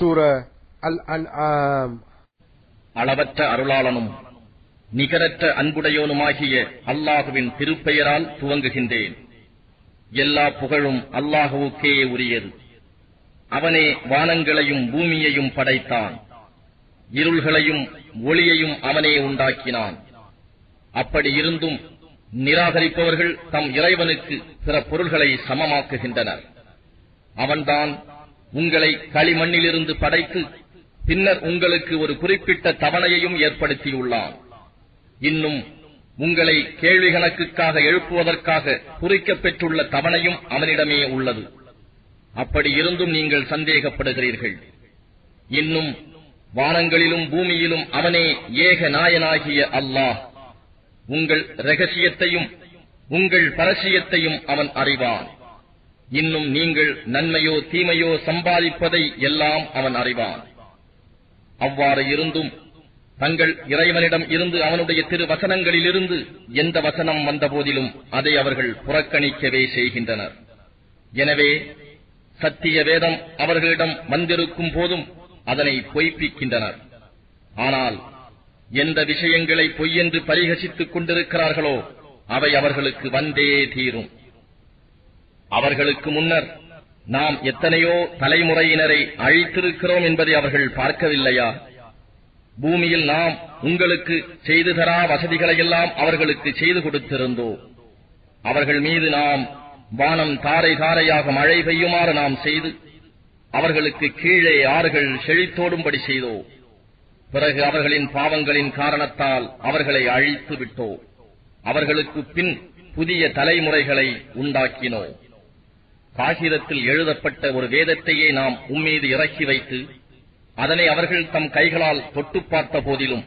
சூர அல் அன்ஆம். அளவற்ற அருளாளனும் நிகரற்ற அன்புடையோனுமாகிய அல்லாஹுவின் திருப்பெயரால் துவங்குகின்றேன். எல்லா புகழும் அல்லாஹுவுக்கே உரியது. அவனே வானங்களையும் பூமியையும் படைத்தான். இருள்களையும் ஒளியையும் அவனே உண்டாக்கினான். அப்படி இருந்தும் நிராகரிப்பவர்கள் தம் இறைவனுக்கு பிற பொருள்களை சமமாக்குகின்றனர். அவன்தான் உங்களை களிமண்ணிலிருந்து படைத்து பின்னர் உங்களுக்கு ஒரு குறிப்பிட்ட தவணையையும் ஏற்படுத்தியுள்ளான். இன்னும் உங்களை கேள்வி கணக்குக்காக எழுப்புவதற்காக குறிக்கப்பெற்றுள்ள தவணையும் அவனிடமே உள்ளது. அப்படி இருந்தும் நீங்கள் சந்தேகப்படுகிறீர்கள். இன்னும் வானங்களிலும் பூமியிலும் அவனே ஏக நாயனாகிய அல்லாஹ். உங்கள் ரகசியத்தையும் உங்கள் பரசியத்தையும் அவன் அறிவான். இன்னும் நீங்கள் நன்மையோ தீமையோ சம்பாதிப்பதை எல்லாம் அவன் அறிவான். அவ்வாறு இருந்தும் தங்கள் இறைவனிடம் இருந்து அவனுடைய திரு வசனங்களிலிருந்து எந்த வசனம் வந்தபோதிலும் அதை அவர்கள் புறக்கணிக்கவே செய்கின்றனர். எனவே சத்திய வேதம் அவர்களிடம் வந்திருக்கும் போதும் அதனை பொய்ப்பிக்கின்றனர். ஆனால் எந்த விஷயங்களை பொய்யென்று பரிகசித்துக் கொண்டிருக்கிறார்களோ அவை அவர்களுக்கு வந்தே தீரும். அவர்களுக்கு முன்னர் நாம் எத்தனையோ தலைமுறையினரை அழித்திருக்கிறோம் என்பதை அவர்கள் பார்க்கவில்லையா? பூமியில் நாம் உங்களுக்கு செய்து தரா வசதிகளையெல்லாம் அவர்களுக்கு செய்து கொடுத்திருந்தோம். அவர்கள் மீது நாம் வானம் தாரை தாரையாக மழை பெய்யுமாறு நாம் செய்து அவர்களுக்கு கீழே ஆறுகள் செழித்தோடும்படி செய்தோம். பிறகு அவர்களின் பாவங்களின் காரணத்தால் அவர்களை அழித்து விட்டோம். அவர்களுக்கு பின் புதிய தலைமுறைகளை உண்டாக்கினோம். காகிதத்தில் எழுதப்பட்ட ஒரு வேதத்தையே நாம் உம்மீது இறக்கி வைத்து அதனை அவர்கள் தம் கைகளால் தொட்டு பார்த்த போதிலும்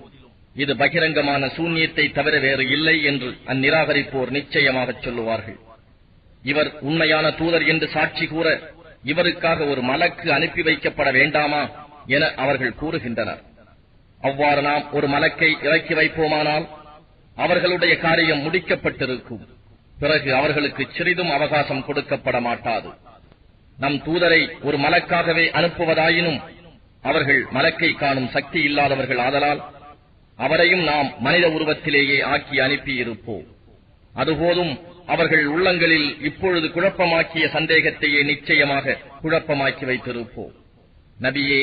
இது பகிரங்கமான சூன்யத்தை தவிர வேறு இல்லை என்று அந்நிராகரிப்போர் நிச்சயமாகச் சொல்லுவார்கள். இவர் உண்மையான தூதர் என்று சாட்சி கூற இவருக்காக ஒரு மலக்கு அனுப்பி வைக்கப்பட வேண்டாமா என அவர்கள் கூறுகின்றனர். அவ்வாறு நாம் ஒரு மலக்கை இறக்கி வைப்போமானால் அவர்களுடைய காரியம் முடிக்கப்பட்டிருக்கும். பிறகு அவர்களுக்கு சிறிதும் அவகாசம் கொடுக்கப்பட மாட்டாது. நம் தூதரை ஒரு மலக்காகவே அனுப்புவதாயினும் அவர்கள் மலக்கை காணும் சக்தி இல்லாதவர்கள் ஆதலால் அவரையும் நாம் மனித உருவத்திலேயே ஆக்கி அனுப்பியிருப்போம். அதுபோதும் அவர்கள் உள்ளங்களில் இப்பொழுது குழப்பமாக்கிய சந்தேகத்தையே நிச்சயமாக குழப்பமாக்கி வைத்திருப்போம். நபியே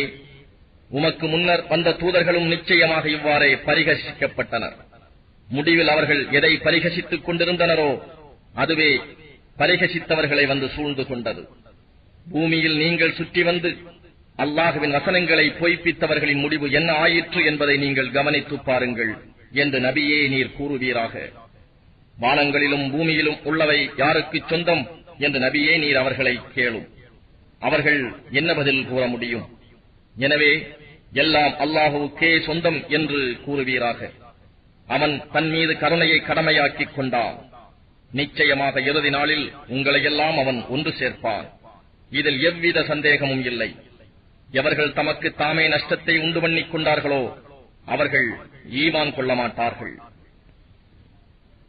உமக்கு முன்னர் வந்த தூதர்களும் நிச்சயமாக இவ்வாறே பரிகசிக்கப்பட்டனர் முடிவில் அவர்கள் எதை பரிகசித்துக் கொண்டிருந்தனரோ அதுவே பரிகசித்தவர்களை வந்து சூழ்ந்து கொண்டது. பூமியில் நீங்கள் சுற்றி வந்து அல்லாஹுவின் வசனங்களை பொய்ப்பித்தவர்களின் முடிவு என்ன ஆயிற்று என்பதை நீங்கள் கவனித்து பாருங்கள் என்று நபியே நீர் கூறுவீராக. வானங்களிலும் பூமியிலும் உள்ளவை யாருக்கு சொந்தம் என்று நபியே நீர் அவர்களை கேளும். அவர்கள் என்ன பதில் கூற முடியும்? எனவே எல்லாம் அல்லாஹுவுக்கே சொந்தம் என்று கூறுவீராக. அவன் தன் மீது கருணையை கடமையாக்கிக் கொண்டான். நிச்சயமாக இறுதி நாளில் உங்களையெல்லாம் அவன் ஒன்று சேர்ப்பான். இதில் எவ்வித சந்தேகமும் இல்லை. எவர்கள் தமக்கு தாமே நஷ்டத்தை உண்டு பண்ணிக் கொண்டார்களோ அவர்கள் ஈமான் கொள்ள மாட்டார்கள்.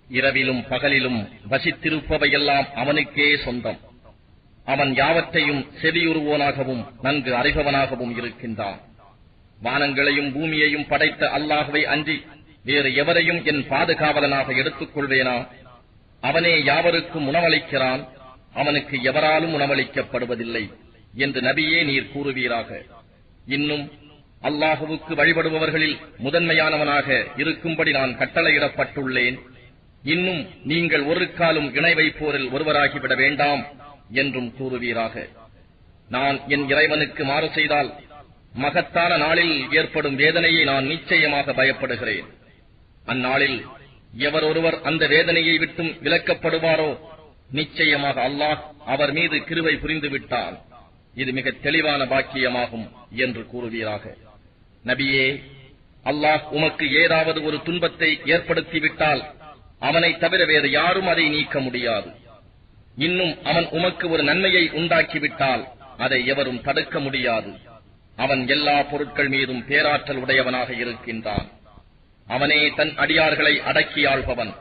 இரவிலும் பகலிலும் வசித்திருப்பவையெல்லாம் அவனுக்கே சொந்தம். அவன் யாவற்றையும் செவியுறுவோனாகவும் நன்கு அறிபவனாகவும் இருக்கின்றான். வானங்களையும் பூமியையும் படைத்த அல்லாகவே அன்றி வேறு எவரையும் என் பாதுகாவலனாக எடுத்துக் கொள்வேனா? அவனே யாவருக்கும் உணவளிக்கிறான் அவனுக்கு எவராலும் உணவளிக்கப்படுவதில்லை என்று நபியே நீர் கூறுவீராக. இன்னும் அல்லாஹுவுக்கு வழிபடுபவர்களில் முதன்மையானவனாக இருக்கும்படி நான் கட்டளையிடப்பட்டுள்ளேன். இன்னும் நீங்கள் ஒரு காலும் இணை வைப்போரில் ஒருவராகிவிட வேண்டாம் என்றும் கூறுவீராக. நான் என் இறைவனுக்கு மாறு செய்தால் மகத்தான நாளில் ஏற்படும் வேதனையை நான் நிச்சயமாக பயப்படுகிறேன். அந்நாளில் எவர் ஒருவர் அந்த வேதனையை விட்டும் விலக்கப்படுவாரோ? நிச்சயமாக அல்லாஹ் அவர் மீது கிருவை புரிந்து விட்டால் இது மிக தெளிவான பாக்கியமாகும் என்று கூறுவீராக. நபியே அல்லாஹ் உமக்கு ஏதாவது ஒரு துன்பத்தை ஏற்படுத்திவிட்டால் அவனை தவிர வேறு யாரும் அதை நீக்க முடியாது. இன்னும் அவன் உமக்கு ஒரு நன்மையை உண்டாக்கிவிட்டால் அதை எவரும் தடுக்க முடியாது. அவன் எல்லா பொருட்கள் மீதும் பேராற்றல் உடையவனாக இருக்கின்றான். அவனே தன் அடியார்களை அடக்கி ஆள்பவன்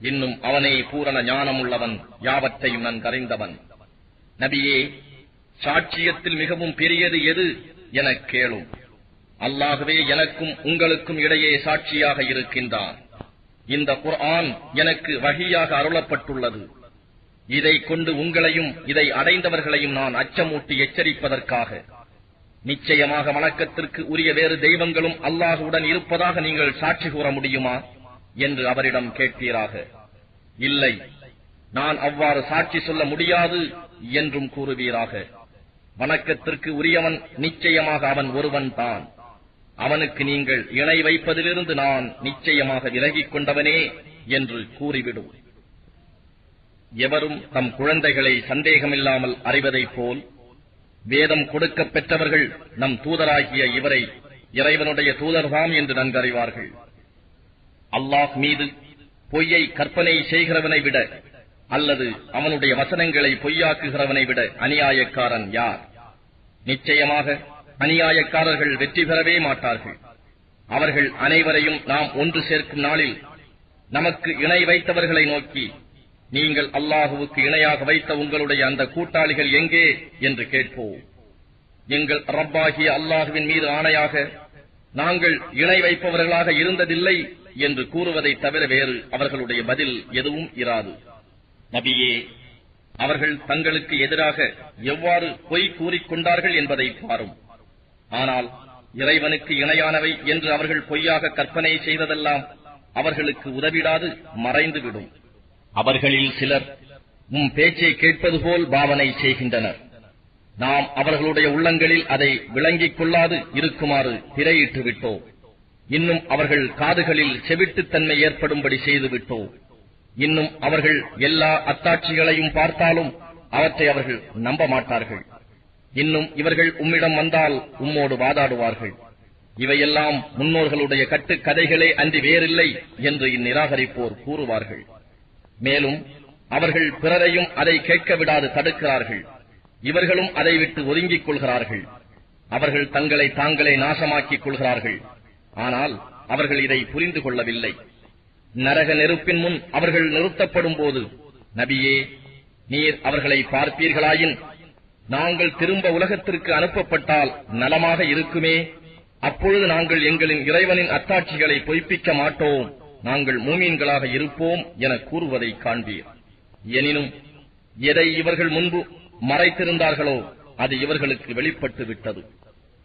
இன்னும் அவனே பூரண ஞானம் உள்ளவன் யாவற்றையும் நன்கறிந்தவன் நபியே சாட்சியத்தில் மிகவும் பெரியது எது எனக் கேளும். அல்லாகவே எனக்கும் உங்களுக்கும் இடையே சாட்சியாக இருக்கின்றான். இந்த குர்ஆன் எனக்கு வகையாக அருளப்பட்டுள்ளது. இதை கொண்டு உங்களையும் இதை அடைந்தவர்களையும் நான் அச்சமூட்டி எச்சரிப்பதற்காக. நிச்சயமாக வணக்கத்திற்கு உரிய வேறு தெய்வங்களும் அல்லாஹுடன் இருப்பதாக நீங்கள் சாட்சி கூற முடியுமா? என்று அவரிடம் கேட்பீராக. இல்லை நான் அவ்வாறு சாட்சி சொல்ல முடியாது என்றும் கூறுவீராக. வணக்கத்திற்கு உரியவன் நிச்சயமாக அவன் ஒருவன் தான். அவனுக்கு நீங்கள் இணை வைப்பதிலிருந்து நான் நிச்சயமாக விலகிக் கொண்டவனே என்று கூறிவிடும். எவரும் தம் குழந்தைகளை சந்தேகமில்லாமல் அறிவதைப் போல் வேதம் கொடுக்கப் பெற்றவர்கள் நம் தூதராகிய இவரை இறைவனுடைய தூதர்தாம் என்று நன்கறிவார்கள். அல்லாஹ் மீது பொய்யை கற்பனை செய்கிறவனை விட அல்லது அவனுடைய வசனங்களை பொய்யாக்குகிறவனை விட அநியாயக்காரன் யார்? நிச்சயமாக அநியாயக்காரர்கள் வெற்றி பெறவே மாட்டார்கள். அவர்கள் அனைவரையும் நாம் ஒன்று சேர்க்கும் நாளில் நமக்கு இணை வைத்தவர்களை நோக்கி நீங்கள் அல்லாஹுவுக்கு இணையாக வைத்த உங்களுடைய அந்த கூட்டாளிகள் எங்கே என்று கேட்போம். எங்கள் ரப்பாகிய அல்லாஹுவின் மீது ஆணையாக நாங்கள் இணை வைப்பவர்களாக இருந்ததில்லை என்று கூறுவதை தவிர வேறு அவர்களுடைய பதில் எதுவும் இராது. நபியே அவர்கள் தங்களுக்கு எதிராக எவ்வாறு பொய் கூறிக்கொண்டார்கள் என்பதை பாரும். ஆனால் இறைவனுக்கு இணையானவை என்று அவர்கள் பொய்யாக கற்பனை செய்ததெல்லாம் அவர்களுக்கு உதவிடாது மறைந்துவிடும். அவர்களில் சிலர் உம் பேச்சை கேட்பது போல் பாவனை செய்கின்றனர். நாம் அவர்களுடைய உள்ளங்களில் அதை விளங்கிக் கொள்ளாது இருக்குமாறு திரையிட்டு விட்டோம். இன்னும் அவர்கள் காதுகளில் செவிட்டுத்தன்மை ஏற்படும்படி செய்து விட்டோம். இன்னும் அவர்கள் எல்லா அத்தாட்சிகளையும் பார்த்தாலும் அவற்றை அவர்கள் நம்ப மாட்டார்கள். இன்னும் இவர்கள் உம்மிடம் வந்தால் உம்மோடு வாதாடுவார்கள். இவையெல்லாம் முன்னோர்களுடைய கட்டுக்கதைகளே அன்றி வேறில்லை என்று இந்நிராகரிப்போர் கூறுவார்கள். மேலும் அவர்கள் பிறரையும் அதை கேட்க விடாது தடுக்கிறார்கள். இவர்களும் அதை விட்டு ஒதுங்கிக் கொள்கிறார்கள். அவர்கள் தங்களை தாங்களே நாசமாக்கிக் கொள்கிறார்கள். ஆனால் அவர்கள் இதை புரிந்து கொள்ளவில்லை. நரக நெருப்பின் முன் அவர்கள் நிறுத்தப்படும் போது நபியே நீர் அவர்களை பார்ப்பீர்களாயின் நாங்கள் திரும்ப உலகத்திற்கு அனுப்பப்பட்டால் நலமாக இருக்குமே. அப்பொழுது நாங்கள் எங்களின் இறைவனின் அத்தாட்சிகளை பொய்ப்பிக்க மாட்டோம். நாங்கள் மூமீன்களாக இருப்போம் என கூறுவதை காண்பீர். எனினும் எதை இவர்கள் முன்பு மறைத்திருந்தார்களோ அது இவர்களுக்கு வெளிப்பட்டு விட்டது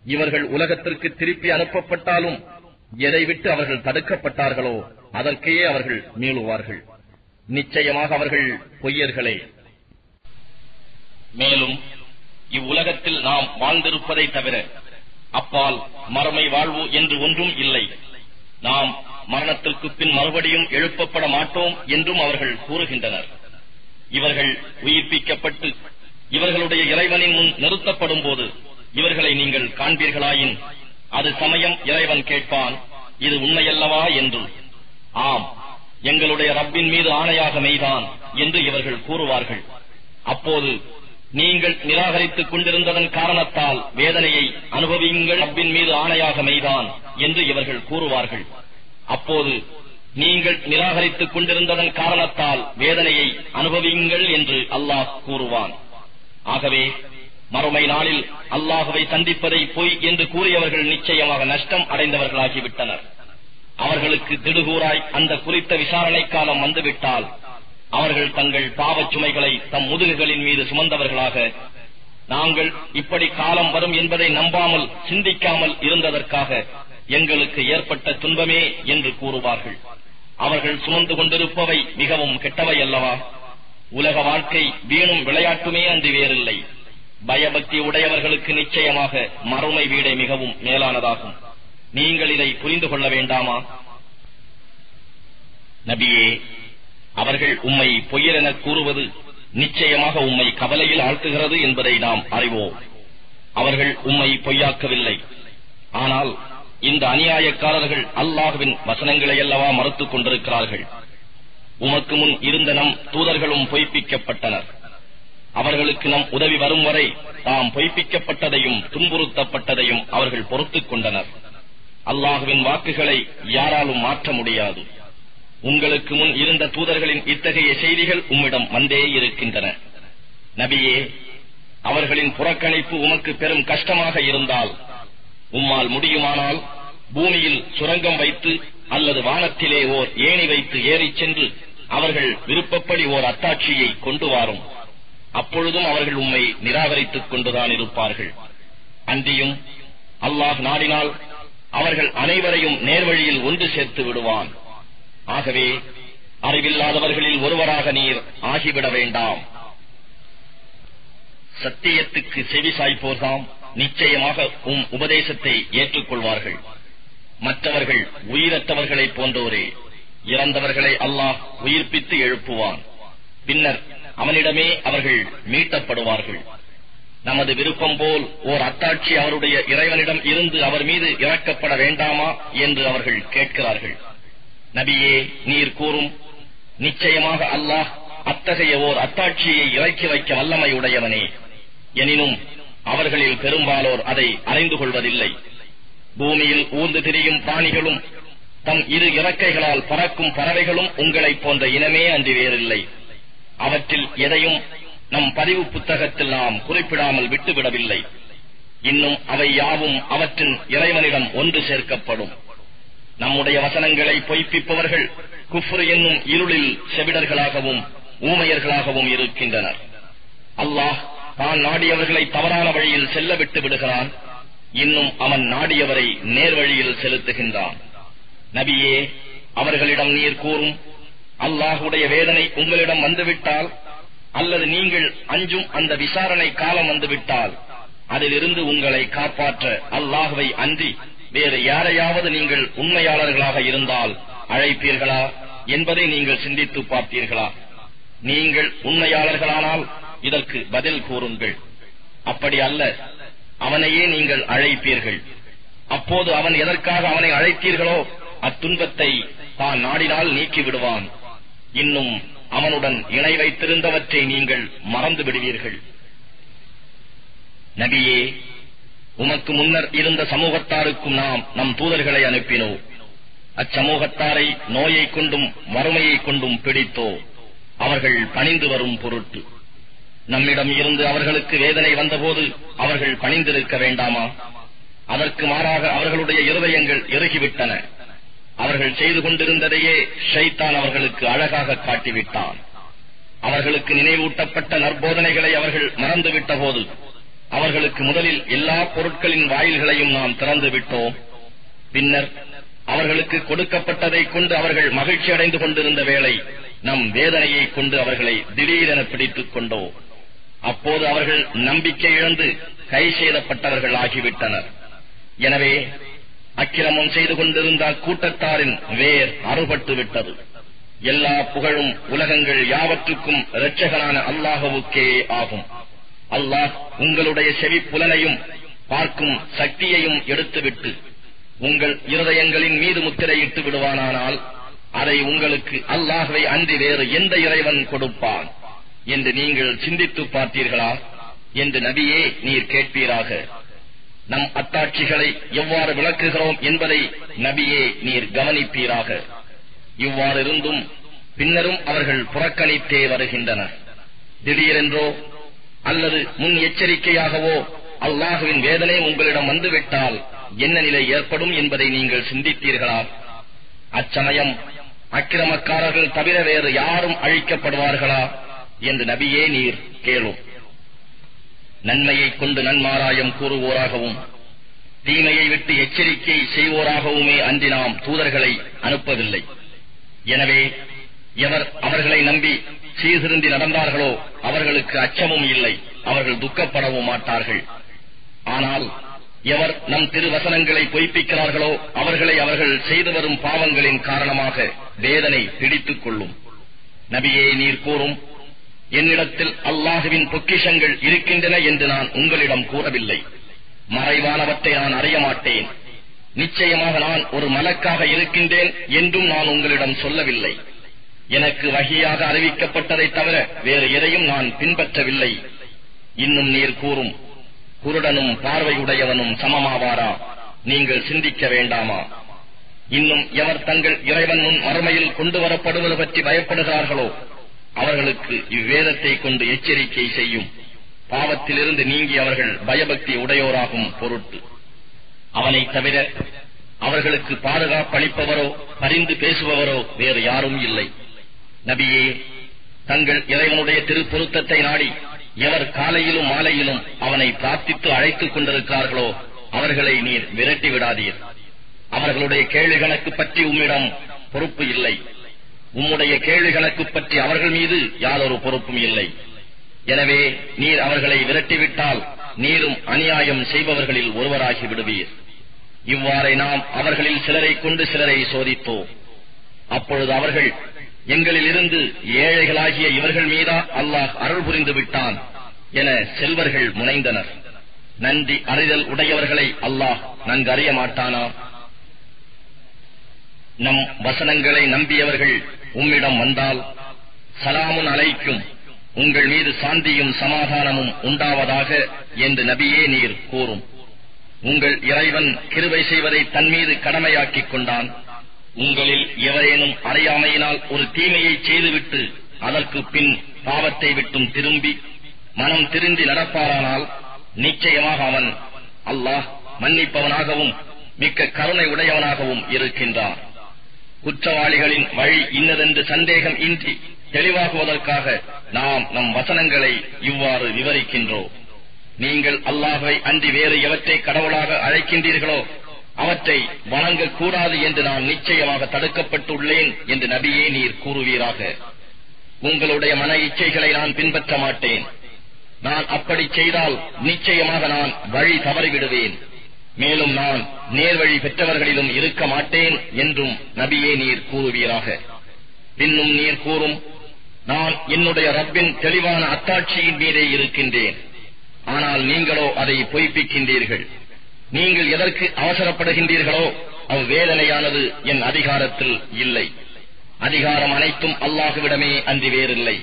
இவர்கள் உலகத்திற்கு திருப்பி அனுப்பப்பட்டாலும் எதை விட்டு அவர்கள் தடுக்கப்பட்டார்களோ அதற்கே அவர்கள் மீளுவார்கள். நிச்சயமாக அவர்கள் பொய்யர்களே. மேலும் இவ்வுலகத்தில் நாம் வாழ்ந்திருப்பதை தவிர அப்பால் மறுமை வாழ்வு என்று ஒன்றும் இல்லை. நாம் மரணத்திற்கு பின் மறுபடியும் எழுப்பப்பட மாட்டோம் என்றும் அவர்கள் கூறுகின்றனர். இவர்கள் உயிர்ப்பிக்கப்பட்டு இவர்களுடைய இறைவனின் முன் நிறுத்தப்படும் போது இவர்களை நீங்கள் காண்பீர்களாயின் அது சமயம் இறைவன் கேட்பான் இது உண்மையல்லவா என்று. ஆம் எங்களுடைய ரப்பின் மீது ஆணையாக மெய்தான் என்று இவர்கள் கூறுவார்கள். அப்போது நீங்கள் நிராகரித்துக் கொண்டிருந்ததன் காரணத்தால் வேதனையை அனுபவியுங்கள் ரப்பின் மீது ஆணையாக மெய்தான் என்று இவர்கள் கூறுவார்கள். அப்போது நீங்கள் நிராகரித்துக் கொண்டிருந்ததன் காரணத்தால் வேதனையை அனுபவியுங்கள் என்று அல்லாஹ் கூறுவான். ஆகவே மறுமை நாளில் அல்லாஹுவை சந்திப்பதை பொய் என்று கூறியவர்கள் நிச்சயமாக நஷ்டம் அடைந்தவர்களாகிவிட்டனர். அவர்களுக்கு திடுகூறாய் அந்த குறித்த விசாரணை காலம் வந்துவிட்டால் அவர்கள் தங்கள் பாவச் சுமைகளை தம் முதுகுகளின் மீது சுமந்தவர்களாக நாங்கள் இப்படி காலம் வரும் என்பதை நம்பாமல் சிந்திக்காமல் இருந்ததற்காக எங்களுக்கு ஏற்பட்ட துன்பமே என்று கூறுவார்கள். அவர்கள் சுமந்து கொண்டிருப்பவை மிகவும் கெட்டவை அல்லவா? உலக வாழ்க்கை வீணும் விளையாட்டுமே அன்று வேறில்லை. பயபக்தி உடையவர்களுக்கு நிச்சயமாக மறுமை வீடை மிகவும் மேலானதாகும். நீங்கள் இதை புரிந்து கொள்ள வேண்டாமா? நபியே அவர்கள் உம்மை பொய்யரென கூறுவது நிச்சயமாக உம்மை கவலையில் ஆழ்த்துகிறது என்பதை நாம் அறிவோம். அவர்கள் உம்மை பொய்யாக்கவில்லை. ஆனால் இந்த அநியாயக்காரர்கள் அல்லாஹுவின் வசனங்களை அல்லவா மறுத்துக் கொண்டிருக்கிறார்கள். உமக்கு முன் இருந்த நம் தூதர்களும் பொய்ப்பிக்கப்பட்டனர். அவர்களுக்கு நம் உதவி வரும் வரை தாம் பொய்ப்பிக்கப்பட்டதையும் துன்புறுத்தப்பட்டதையும் அவர்கள் பொறுத்துக் கொண்டனர். அல்லாஹுவின் வாக்குகளை யாராலும் மாற்ற முடியாது. உங்களுக்கு முன் இருந்த தூதர்களின் இத்தகைய செய்திகள் உம்மிடம் வந்தே இருக்கின்றன. நபியே அவர்களின் புறக்கணிப்பு உமக்கு பெரும் கஷ்டமாக இருந்தால் உம்மால் முடியுமானால் பூமியில் சுரங்கம் வைத்து அல்லது வானத்திலே ஓர் ஏணி வைத்து ஏறிச் சென்று அவர்கள் விருப்பப்படி ஓர் அத்தாட்சியை கொண்டு வாரும். அப்பொழுதும் அவர்கள் உம்மை நிராகரித்துக் கொண்டுதான் இருப்பார்கள். அன்றியும் அல்லாஹ் நாடினால் அவர்கள் அனைவரையும் நேர்வழியில் ஒன்று சேர்த்து விடுவான். ஆகவே அறிவில்லாதவர்களில் ஒருவராக நீர் ஆகிவிட வேண்டாம். சத்தியத்துக்கு செவி சாய்ப்போர்தாம். நிச்சயமாக உம் உபதேசத்தை ஏற்றுக்கொள்வார்கள். மற்றவர்கள் உயிரற்றவர்களைப் போன்றோரே இறந்தவர்களை அல்லாஹ் உயிர்ப்பித்து எழுப்புவான். பின்னர் அவனிடமே அவர்கள் மீட்டப்படுவார்கள். நமது விருப்பம் போல் ஓர் அத்தாட்சி அவருடைய இறைவனிடம் இருந்து அவர் மீது இறக்கப்பட வேண்டாமா என்று அவர்கள் கேட்கிறார்கள். நபியே நீர் கூறும் நிச்சயமாக அல்லாஹ் அத்தகைய ஓர் அத்தாட்சியை இறக்கி வைக்க வல்லமை உடையவனே. எனினும் அவர்களில் பெரும்பாலோர் அதை அறிந்து கொள்வதில்லை. பூமியில் ஊர்ந்து திரியும் பிராணிகளும் தம் இரு இறக்கைகளால் பறக்கும் பறவைகளும் உங்களைப் போன்ற இனமே அன்றி வேறில்லை. அவற்றில் எதையும் நம் பதிவு புத்தகத்தில் நாம் குறிப்பிடாமல் விட்டுவிடவில்லை. இன்னும் அவை யாவும் அவற்றின் இறைவனிடம் ஒன்று சேர்க்கப்படும். நம்முடைய வசனங்களை பொய்ப்பிப்பவர்கள் குஃப்ரு என்னும் இருளில் செவிடர்களாகவும் ஊமையர்களாகவும் இருக்கின்றனர். அல்லாஹ் தான் நாடியவர்களை தவறான வழியில் செல்ல விட்டு விடுகிறான். இன்னும் அவன் நாடியவரை நேர்வழியில் செலுத்துகின்றான். நபியே அவர்களிடம் நீர் கூறும் அல்லாஹுடைய வேதனை உங்களிடம் வந்துவிட்டால் அல்லது நீங்கள் அஞ்சும் அந்த விசாரணை காலம் வந்துவிட்டால் அதிலிருந்து உங்களை காப்பாற்ற அல்லாஹுவை அன்றி வேறு யாரையாவது நீங்கள் உண்மையாளர்களாக இருந்தால் அழைப்பீர்களா என்பதை நீங்கள் சிந்தித்து பார்த்தீர்களா? நீங்கள் உண்மையாளர்களானால் இதற்கு பதில் கூறுங்கள். அப்படி அல்ல. அவனையே நீங்கள் அழைப்பீர்கள். அப்போது அவன் எதற்காக அவனை அழைத்தீர்களோ அத்துன்பத்தை தான் நாடினால் நீக்கி விடுவான் இன்னும் அவனுடன் இணை வைத்திருந்தவற்றை நீங்கள் மறந்து விடுவீர்கள். நபியே உமக்கு முன்னர் இருந்த சமூகத்தாருக்கும் நாம் நம் தூதர்களை அனுப்பினோ அச்சமூகத்தாரை நோயை கொண்டும் வறுமையை கொண்டும் பிடித்தோ அவர்கள் பணிந்து வரும் பொருட்டு. நம்மிடம் இருந்து அவர்களுக்கு வேதனை வந்தபோது அவர்கள் பணிந்திருக்க வேண்டாமா? அதற்கு மாறாக அவர்களுடைய இருதயங்கள் இறுகிவிட்டன அவர்கள் செய்து கொண்டிருந்ததையே ஷைத்தான் அவர்களுக்கு அழகாக காட்டிவிட்டான். அவர்களுக்கு நினைவூட்டப்பட்ட நற்போதனைகளை அவர்கள் மறந்துவிட்ட போது அவர்களுக்கு முதலில் எல்லா பொருட்களின் வாயில்களையும் நாம் திறந்து விட்டோம் பின்னர் அவர்களுக்கு கொடுக்கப்பட்டதை கொண்டு அவர்கள் மகிழ்ச்சி அடைந்து கொண்டிருந்த வேளை நம் வேதனையை கொண்டு அவர்களை திடீரென பிடித்துக் கொண்டோம். அப்போது அவர்கள் நம்பிக்கை இழந்து கை செய்தப்பட்டவர்கள் ஆகிவிட்டனர் எனவே அக்கிரமம் செய்து கொண்டிருந்த கூட்டத்தாரின் வேர் அறுபட்டு விட்டது எல்லா புகழும் உலகங்கள் யாவற்றுக்கும் இரட்சகனான அல்லாஹவுக்கே ஆகும். அல்லாஹ் உங்களுடைய செவி புலனையும் பார்க்கும் சக்தியையும் எடுத்துவிட்டு உங்கள் இருதயங்களின் மீது முத்திரையிட்டு விடுவானானால் அதை உங்களுக்கு அல்லாஹவை அன்றி வேறு எந்த இறைவன் கொடுப்பான்? என்று நீங்கள் சிந்தித்து பார்த்தீர்களா? என்று நபியே நீர் கேட்பீராக. நம் அத்தாட்சிகளை எவ்வாறு விளக்குகிறோம் என்பதை நபியே நீர் கவனிப்பீராக. இவ்வாறு இருந்தும் பின்னரும் அவர்கள் புறக்கணித்தே வருகின்றனர். திடீரென்றோ அல்லது முன் எச்சரிக்கையாகவோ அல்லாஹுவின் வேதனை உங்களிடம் வந்துவிட்டால் என்ன நிலை ஏற்படும் என்பதை நீங்கள் சிந்தித்தீர்களா? அச்சமயம் அக்கிரமக்காரர்கள் தவிர வேறு யாரும் அழிக்கப்படுவார்களா? என்று நபியே நீர் கேளும் நன்மையைக் கொண்டு நன்மாராயம் கூறுவோராகவும் தீமையை விட்டு எச்சரிக்கை செய்வோராகவுமே அன்றி நாம் தூதர்களை அனுப்பவில்லை. எனவே எவர் அவர்களை நம்பி சீர்திருந்தி நடந்தார்களோ அவர்களுக்கு அச்சமும் இல்லை அவர்கள் துக்கப்படவும் மாட்டார்கள். ஆனால் எவர் நம் திருவசனங்களை பொய்ப்பிக்கிறார்களோ அவர்களை அவர்கள் செய்து வரும் பாவங்களின் காரணமாக வேதனை பிடித்துக் கொள்ளும். நபியே நீர் கூறும் என்னிடத்தில் அல்லாஹுவின் பொக்கிஷங்கள் இருக்கின்றன என்று நான் உங்களிடம் கூறவில்லை. மறைவானவற்றை நான் அறிய மாட்டேன். நிச்சயமாக நான் ஒரு மலக்காக இருக்கின்றேன் என்றும் நான் உங்களிடம் சொல்லவில்லை. எனக்கு வகையாக அறிவிக்கப்பட்டதை தவிர வேறு எதையும் நான் பின்பற்றவில்லை. இன்னும் நீர் கூறும் குருடனும் பார்வையுடையவனும் சமமாவாரா? நீங்கள் சிந்திக்க வேண்டாமா? இன்னும் எவர் தங்கள் இறைவன் முன் மறுமையில் கொண்டு வரப்படுவது பற்றி பயப்படுகிறார்களோ? அவர்களுக்கு இவ்வேதத்தை கொண்டு எச்சரிக்கை செய்யும். பாவத்திலிருந்து நீங்கி அவர்கள் பயபக்தி உடையோராகும் பொருட்டு. அவனை தவிர அவர்களுக்கு பாதுகாப்பளிப்பவரோ பரிந்து பேசுபவரோ வேறு யாரும் இல்லை. நபியே தங்கள் இறைவனுடைய திருப்பொருத்தத்தை நாடி எவர் காலையிலும் மாலையிலும் அவனை பிரார்த்தித்து அழைத்துக் கொண்டிருக்கிறார்களோ அவர்களை நீர் விரட்டி விடாதீர். அவர்களுடைய கேள்வி கணக்கு பற்றி உம்மிடம் பொறுப்பு இல்லை. உம்முடைய கேள்வி கணக்கு பற்றி அவர்கள் மீது யாதொரு பொறுப்பும் இல்லை. எனவே நீர் அவர்களை விரட்டிவிட்டால் நீரும் அநியாயம் செய்பவர்களில் ஒருவராகி விடுவீர். இவ்வாறே நாம் அவர்களில் சிலரை கொண்டு சிலரை சோதித்தோம் அப்பொழுது அவர்கள் எங்களில் இருந்து ஏழைகளாகிய இவர்கள் மீதா அல்லாஹ் அருள் புரிந்து விட்டான் என செல்வர்கள் முனைந்தனர். நன்றி அறிதல் உடையவர்களை அல்லாஹ் நன்கு அறிய மாட்டானா? நம் வசனங்களை நம்பியவர்கள் உம்மிடம் வந்தால் சலாமுன் அலைக்கும். உங்கள் மீது சாந்தியும் சமாதானமும் உண்டாவதாக என்று நபியே நீர் கூறும். உங்கள் இறைவன் கிருவை செய்வதை தன் மீது கடமையாக்கிக் கொண்டான். உங்களில் எவரேனும் அறியாமையினால் ஒரு தீமையை செய்துவிட்டு அதற்கு பின் பாவத்தை விட்டும் திரும்பி மனம் திருந்தி நடப்பாரானால் நிச்சயமாக அவன் அல்லாஹ் மன்னிப்பவனாகவும் மிக்க கருணை உடையவனாகவும் இருக்கின்றான். குற்றவாளிகளின் வழி இன்னதென்று சந்தேகம் இன்றி தெளிவாகுவதற்காக நாம் நம் வசனங்களை இவ்வாறு விவரிக்கின்றோம். நீங்கள் அல்லாஹை அன்றி வேறு எவற்றை கடவுளாக அழைக்கின்றீர்களோ அவற்றை வணங்கக்கூடாது என்று நான் நிச்சயமாக தடுக்கப்பட்டுள்ளேன் என்று நபியே நீர் கூறுவீராக. உங்களுடைய மன இச்சைகளை நான் பின்பற்ற மாட்டேன். நான் அப்படி செய்தால் நிச்சயமாக நான் வழி தவறிவிடுவேன். மேலும் நான் நேர்வழி பெற்றவர்களிலும் இருக்க மாட்டேன் என்றும் நபியே நீர் கூறுவீராக. பின்னும் நீர் கூறும் நான் என்னுடைய ரப்பின் தெளிவான அத்தாட்சியின் மீதே இருக்கின்றேன். ஆனால் நீங்களோ அதை பொய்ப்பிக்கின்றீர்கள். நீங்கள் எதற்கு அவசரப்படுகின்றீர்களோ அவ்வேதனையானது என் அதிகாரத்தில் இல்லை. அதிகாரம் அனைத்தும் அல்லாஹுவிடமே அன்றி வேறில்லை.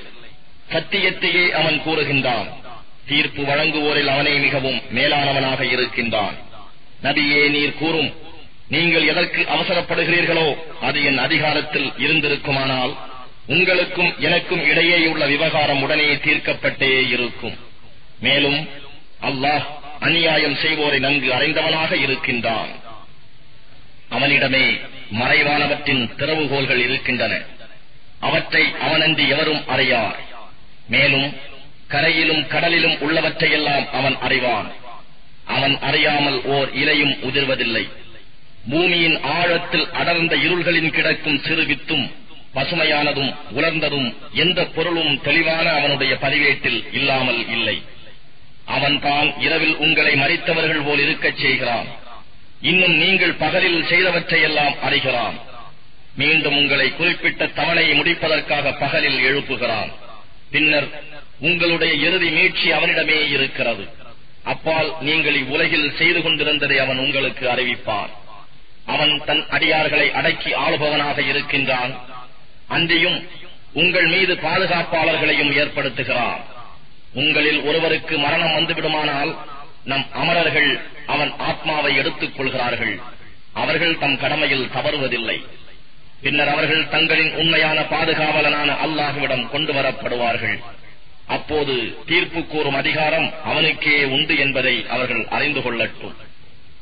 சத்தியத்தையே அவன் கூறுகின்றான். தீர்ப்பு வழங்குவோரில் அவனே மிகவும் மேலானவனாக இருக்கின்றான். நபியே நீர் கூறும் நீங்கள் எதற்கு அவசரப்படுகிறீர்களோ அது என் அதிகாரத்தில் இருந்திருக்குமானால் உங்களுக்கும் எனக்கும் இடையேயுள்ள விவகாரம் உடனே தீர்க்கப்பட்டே இருக்கும். மேலும் அல்லாஹ் அநியாயம் செய்வோரை நன்கு அறிந்தவனாக இருக்கின்றான். அவனிடமே மறைவானவற்றின் திறவுகோள்கள் இருக்கின்றன. அவற்றை அவனன்றி எவரும் அறியார். மேலும் கரையிலும் கடலிலும் உள்ளவற்றையெல்லாம் அவன் அறிவான். அவன் அறியாமல் ஓர் இலையும் உதிர்வதில்லை. பூமியின் ஆழத்தில் அடர்ந்த இருள்களின் கிடக்கும் சிறு வித்தும் பசுமையானதும் உலர்ந்ததும் எந்த பொருளும் தெளிவான அவனுடைய பதிவேட்டில் இல்லாமல் இல்லை. அவன் தான் இரவில் உங்களை மறித்தவர்கள் போல் இருக்கச் செய்கிறான். இன்னும் நீங்கள் பகலில் செய்தவற்றையெல்லாம் அறிகிறான். மீண்டும் உங்களை குறிப்பிட்ட தவணையை முடிப்பதற்காக பகலில் எழுப்புகிறான். பின்னர் உங்களுடைய இறுதி மீட்சி அவனிடமே இருக்கிறது. அப்பால் நீங்கள் இவ்வுலகில் செய்து கொண்டிருந்ததை அவன் உங்களுக்கு அறிவிப்பான். அவன் தன் அடியார்களை அடக்கி ஆளுபவனாக இருக்கின்றான். அன்றியும் உங்கள் மீது பாதுகாப்பாளர்களையும் ஏற்படுத்துகிறான். உங்களில் ஒருவருக்கு மரணம் வந்துவிடுமானால் நம் அமரர்கள் அவன் ஆத்மாவை எடுத்துக் கொள்கிறார்கள். அவர்கள் தம் கடமையில் தவறுவதில்லை. பின்னர் அவர்கள் தங்களின் உண்மையான பாதுகாவலனான அல்லாஹுவிடம் கொண்டு வரப்படுவார்கள். அப்போது தீர்ப்பு கூறும் அதிகாரம் அவனுக்கே உண்டு என்பதை அவர்கள் அறிந்து கொள்ளட்டும்.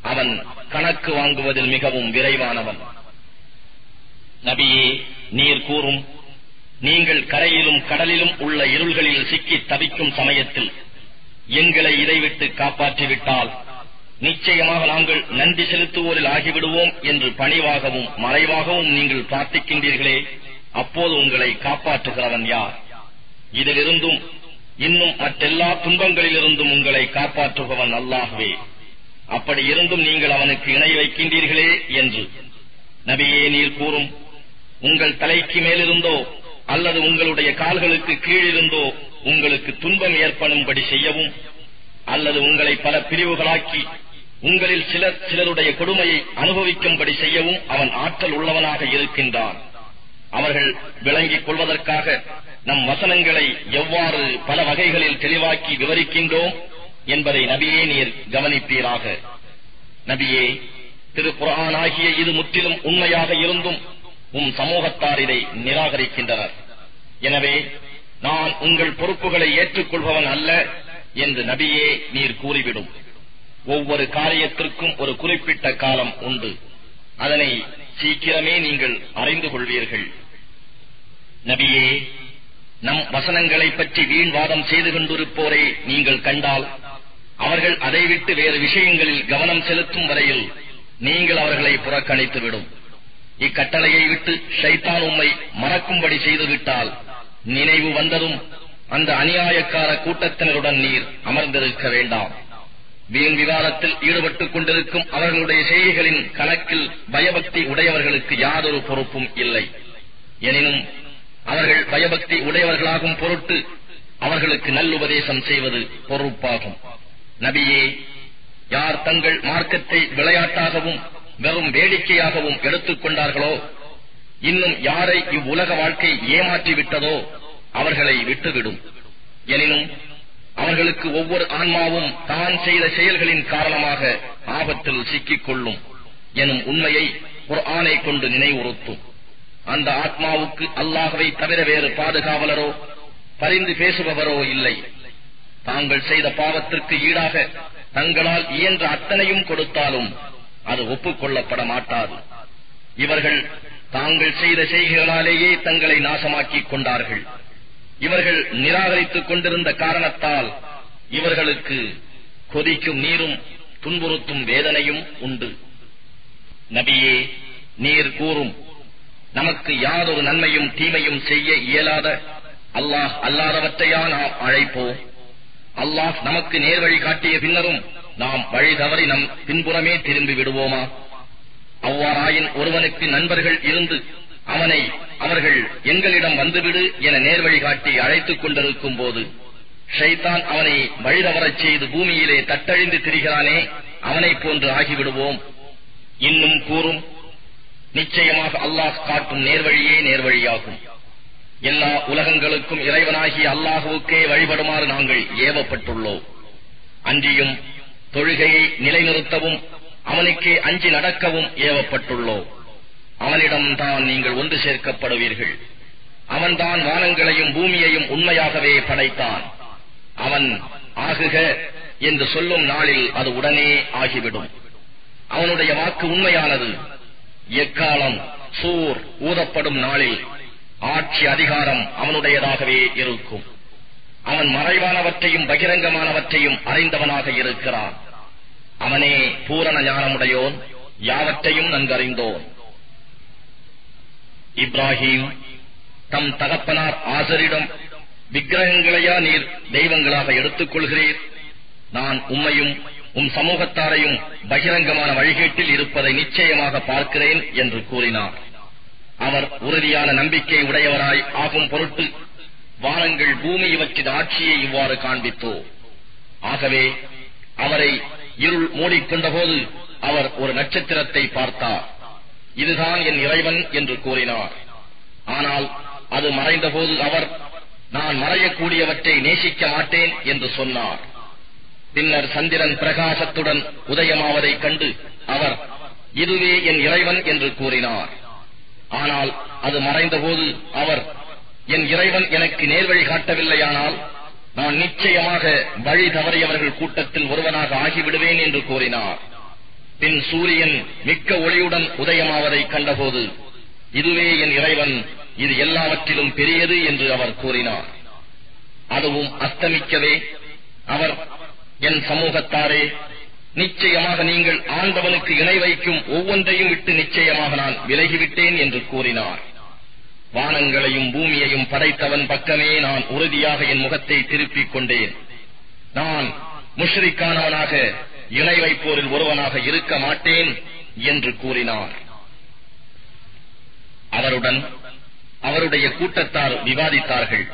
அவன் கணக்கு வாங்குவதில் மிகவும் விரைவானவன். நபியே நீர் கூறும் நீங்கள் கரையிலும் கடலிலும் உள்ள இருள்களில் சிக்கி தவிக்கும் சமயத்தில் எங்களை இதைவிட்டு காப்பாற்றிவிட்டால் நிச்சயமாக நாங்கள் நன்றி செலுத்துவோரில் ஆகிவிடுவோம் என்று பணிவாகவும் மறைவாகவும் நீங்கள் பிரார்த்திக்கின்றீர்களே அப்போது உங்களை காப்பாற்றுகிறவன் யார்? இதிலிருந்தும் இன்னும் மற்றெல்லா துன்பங்களிலிருந்தும் உங்களை காப்பாற்றுபவன் அல்லாகவே அப்படி இருந்தும் நீங்கள் அவனுக்கு இணை வைக்கின்றீர்களே என்று. நபியே நீர் கூறும் உங்கள் தலைக்கு மேலிருந்தோ அல்லது உங்களுடைய கால்களுக்கு கீழிருந்தோ உங்களுக்கு துன்பம் ஏற்படும்படி செய்யவும் அல்லது உங்களை பல பிரிவுகளாக்கி உங்களில் சிலர் சிலருடைய கொடுமையை அனுபவிக்கும்படி செய்யவும் அவன் ஆற்றல் உள்ளவனாக இருக்கின்றான். அவர்கள் விளங்கிக் கொள்வதற்காக நம் வசனங்களை எவ்வாறு பல வகைகளில் தெளிவாக்கி விவரிக்கின்றோம் என்பதை நபியே நீர் கவனிப்பீராக. நபியே திருக்குரான் ஆகிய இது முற்றிலும் உண்மையாக இருந்தும் உம் சமூகத்தார் இதை நிராகரிக்கின்றனர். எனவே நான் உங்கள் பொறுப்புகளை ஏற்றுக்கொள்பவன் அல்ல என்று நபியே நீர் கூறிவிடும். ஒவ்வொரு காரியத்திற்கும் ஒரு குறிப்பிட்ட காலம் உண்டு. அதனை சீக்கிரமே நீங்கள் அறிந்து கொள்வீர்கள். நபியே நம் வசனங்களை பற்றி வீண்வாதம் செய்து கொண்டிருப்போரை நீங்கள் கண்டால் அவர்கள் அதை விட்டு வேறு விஷயங்களில் கவனம் செலுத்தும் வரையில் நீங்கள் அவர்களை புறக்கணித்துவிடும். இக்கட்டளையை விட்டு ஷைத்தான் உம்மை மறக்கும்படி செய்துவிட்டால் நினைவு வந்ததும் அந்த அநியாயக்கார கூட்டத்தினருடன் நீர் அமர்ந்திருக்க வேண்டாம். வீண் விவாதத்தில் ஈடுபட்டுக் கொண்டிருக்கும் அவர்களுடைய செய்திகளின் கணக்கில் பயபக்தி உடையவர்களுக்கு யாதொரு பொறுப்பும் இல்லை. எனினும் அவர்கள் பயபக்தி உடையவர்களாகும் பொருட்டு அவர்களுக்கு நல்லுபதேசம் செய்வது பொறுப்பாகும். நபியே யார் தங்கள் மார்க்கத்தை விளையாட்டாகவும் வெறும் வேடிக்கையாகவும் எடுத்துக் கொண்டார்களோ இன்னும் யாரை இவ்வுலக வாழ்க்கை ஏமாற்றி விட்டதோ அவர்களை விட்டுவிடும். எனினும் அவர்களுக்கு ஒவ்வொரு ஆன்மாவும் தான் செய்த செயல்களின் காரணமாக ஆபத்தில் சிக்கிக் கொள்ளும் எனும் உண்மையை ஒரு ஆணை கொண்டு நினைவுறுத்தும். அந்த ஆத்மாவுக்கு அல்லாஹவை தவிர வேறு பாதுகாவலரோ பரிந்து பேசுபவரோ இல்லை. தாங்கள் செய்த பாவத்திற்கு ஈடாக தங்களால் இயன்ற அத்தனையும் கொடுத்தாலும் அது ஒப்புக்கொள்ளப்பட மாட்டாது. இவர்கள் தாங்கள் செய்த செய்கைகளாலேயே தங்களை நாசமாக்கிக் கொண்டார்கள். இவர்கள் நிராகரித்துக் கொண்டிருந்த காரணத்தால் இவர்களுக்கு கொதிக்கும் நீரும் துன்புறுத்தும் வேதனையும் உண்டு. நபியே நீர் கூறும் நமக்கு யாதொரு நன்மையும் தீமையும் செய்ய இயலாத அல்லாஹ் அல்லாதவற்றையா நாம் அழைப்போம். அல்லாஹ் நமக்கு நேர்வழி காட்டிய பின்னரும் நாம் வழி தவறி நம் பின்புறமே திரும்பி விடுவோமா? அவ்வாறாயின் ஒருவனுக்கு நண்பர்கள் இருந்து அவனை அவர்கள் எங்களிடம் வந்துவிடு என நேர்வழி காட்டி அழைத்துக் கொண்டிருக்கும் போது ஷைதான் அவனை வழிதவரச் செய்து பூமியிலே தட்டழிந்து திரிகிறானே அவனைப் போன்று ஆகிவிடுவோம். இன்னும் கூறும் நிச்சயமாக அல்லாஹ் காட்டும் நேர்வழியே நேர்வழியாகும். எல்லா உலகங்களுக்கும் இறைவனாகிய அல்லாஹுவுக்கே வழிபடுமாறு நாங்கள் ஏவப்பட்டுள்ளோம். அன்றியும் தொழுகையை நிலைநிறுத்தவும் அவனுக்கே அஞ்சி நடக்கவும் ஏவப்பட்டுள்ளோம். அவனிடம்தான் நீங்கள் ஒன்று சேர்க்கப்படுவீர்கள். அவன்தான் வானங்களையும் பூமியையும் உண்மையாகவே படைத்தான். அவன் ஆகுக என்று சொல்லும் நாளில் அது உடனே ஆகிவிடும். அவனுடைய வாக்கு உண்மையானது. எக்காலம் சூர் ஊதப்படும் நாளில் ஆட்சி அதிகாரம் அவனுடையதாகவே இருக்கும். அவன் மறைவானவற்றையும் பகிரங்கமானவற்றையும் அறிந்தவனாக இருக்கிறான். அவனே பூரண ஞானமுடையோன் யாவற்றையும் நன்கறிந்தோன். இப்ராஹிம் தம் தகப்பனார் ஆசரிடம் விக்கிரகங்களையா நீர் தெய்வங்களாக எடுத்துக் கொள்கிறீர் நான் உம்மையும் உன் சமூகத்தாரையும் பகிரங்கமான வழிகேட்டில் இருப்பதை நிச்சயமாக பார்க்கிறேன் என்று கூறினார். அவர் உறுதியான நம்பிக்கை உடையவராய் ஆகும் பொருட்டு வானங்கள் பூமி இவற்றின் ஆட்சியை இவ்வாறு காண்பித்தோ. ஆகவே அவரை இருள் மூடிக்கொண்டபோது அவர் ஒரு நட்சத்திரத்தை பார்த்தார். இதுதான் என் இறைவன் என்று கூறினார். ஆனால் அது மறைந்தபோது அவர் நான் மறையக்கூடியவற்றை நேசிக்க மாட்டேன் என்று சொன்னார். பின்னர் சந்திரன் பிரகாசத்துடன் உதயமாவதைக் கண்டு அவர் இதுவே என் இறைவன் என்று கூறினார். ஆனால் அது மறைந்தபோது அவர் என் இறைவன் எனக்கு நேர்வழி காட்டவில்லையானால் நான் நிச்சயமாக வழி தவறியவர்கள் கூட்டத்தில் ஒருவனாக ஆகிவிடுவேன் என்று கூறினார். பின் சூரியன் மிக்க ஒளியுடன் உதயமாவதை கண்டபோது இதுவே என் இறைவன் இது எல்லாவற்றிலும் பெரியது என்று அவர் கூறினார். அதுவும் அஸ்தமிக்கவே அவர் என் சமூகத்தாரே நிச்சயமாக நீங்கள் ஆண்டவனுக்கு இணை வைக்கும் ஒவ்வொன்றையும் விட்டு நிச்சயமாக நான் விலகிவிட்டேன் என்று கூறினார். வானங்களையும் பூமியையும் படைத்தவன் பக்கமே நான் உறுதியாக என் முகத்தை திருப்பிக் கொண்டேன். நான் முஷ்ரிக்கானவனாக இணை வைப்போரில் ஒருவனாக இருக்க மாட்டேன் என்று கூறினார். அவருடன் அவருடைய கூட்டத்தார் விவாதித்தார்கள்.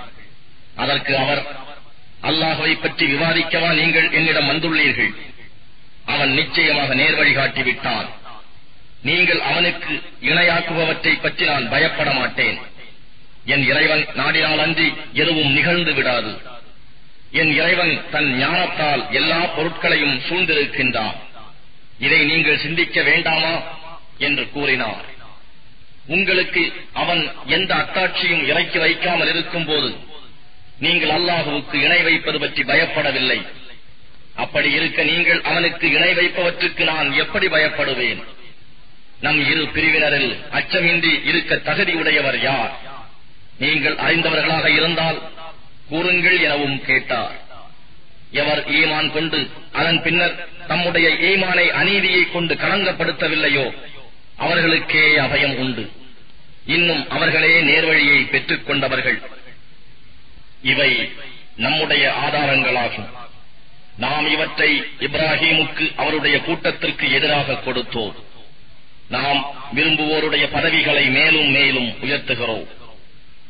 அதற்கு அவர் அல்லாஹுவை பற்றி விவாதிக்கவா நீங்கள் என்னிடம் வந்துள்ளீர்கள்? அவன் நிச்சயமாக நேர்வழி காட்டிவிட்டான் நீங்கள் அவனுக்கு இணையாக்குபவற்றை பற்றி நான் பயப்பட மாட்டேன். என் இறைவன் நாடினால் அன்றி எதுவும் நிகழ்ந்து விடாது. என் இறைவன் தன் ஞானத்தால் எல்லா பொருட்களையும் சூழ்ந்திருக்கின்றான். இதை நீங்கள் சிந்திக்க வேண்டாமா? என்று கூறினார். உங்களுக்கு அவன் எந்த அத்தாட்சியும் இறக்கி வைக்காமல் இருக்கும் போது நீங்கள் அல்லாஹுவுக்கு இணை வைப்பது பற்றி பயப்படவில்லை. அப்படி இருக்க நீங்கள் அவனுக்கு இணை வைப்பவற்றுக்கு நான் எப்படி பயப்படுவேன்? நம் இரு பிரிவினரில் அச்சமின்றி இருக்க தகுதியுடையவர் யார்? நீங்கள் அறிந்தவர்களாக இருந்தால் கூறுங்கள் எனவும் கேட்டார். எவர் ஈமான் கொண்டு அதன் பின்னர் தம்முடைய ஈமானை அநீதியை கொண்டு களங்கப்படுத்தவில்லையோ அவர்களுக்கே அபயம் உண்டு. இன்னும் அவர்களே நேர்வழியை பெற்றுக் கொண்டவர்கள். இவை நம்முடைய ஆதாரங்களாகும். நாம் இவற்றை இப்ராஹீமுக்கு அவருடைய கூட்டத்திற்கு எதிராக கொடுத்தோம். நாம் விரும்புவோருடைய பதவிகளை மேலும் மேலும் உயர்த்துகிறோம்.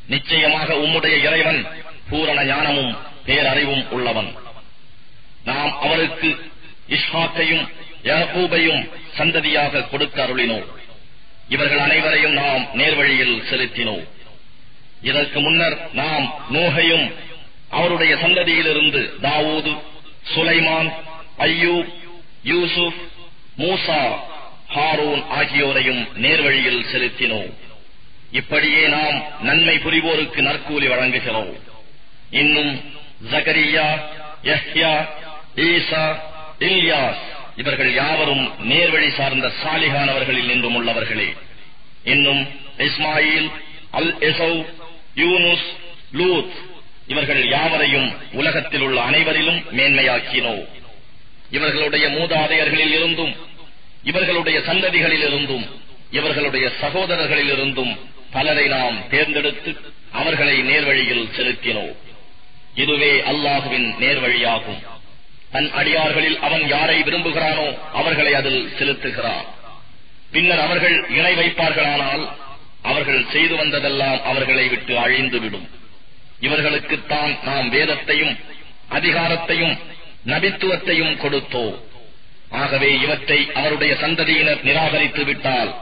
நிச்சயமாக உம்முடைய இறைவன் பூரண ஞானமும் பேரறிவும் உள்ளவன். நாம் அவருக்கு இஸ்ஹாக்கையும் யாக்கூபையும் சந்ததியாக கொடுக்க அருளினோம். இவர்கள் அனைவரையும் நாம் நேர்வழியில் செலுத்தினோம். இதற்கு முன்னர் நாம் நூகையும் அவருடைய சந்ததியிலிருந்து தாவூது சுலைமான் ஐயூப் யூசுப் மூசா ஹாரூன் ஆகியோரையும் நேர்வழியில் செலுத்தினோம். இப்படியே நாம் நன்மை புரிவோருக்கு நற்கூலி வழங்குகிறோம். இன்னும் ஜகரியா யஹ்யா ஈசா இல்யாஸ் இவர்கள் யாவரும் நேர்வழி சார்ந்த சாலிகானவர்களில் நின்றும் உள்ளவர்களே. இன்னும் இஸ்மாயில் அல் எசௌ யூனுஸ் லூத் இவர்கள் யாவரையும் உலகத்தில் உள்ள அனைவரிலும் மேன்மையாக்கினோ. இவர்களுடைய மூதாதையர்களில் இருந்தும் இவர்களுடைய சந்ததிகளில் இருந்தும் இவர்களுடைய சகோதரர்களில் இருந்தும் பலரை நாம் தேர்ந்தெடுத்து அவர்களை நேர்வழியில் செலுத்தினோம் இதுவே அல்லாஹுவின் நேர்வழியாகும். தன் அடியார்களில் அவன் யாரை விரும்புகிறானோ அவர்களை அதில் செலுத்துகிறான். பின்னர் அவர்கள் இணை வைப்பார்களானால் அவர்கள் செய்து வந்ததெல்லாம் அவர்களை விட்டு அழிந்துவிடும். இவர்களுக்குத்தான் நாம் வேதத்தையும் அதிகாரத்தையும் நபித்துவத்தையும் கொடுத்தோ. ஆகவே இவற்றை அவருடைய சந்ததியினர் நிராகரித்து விட்டால்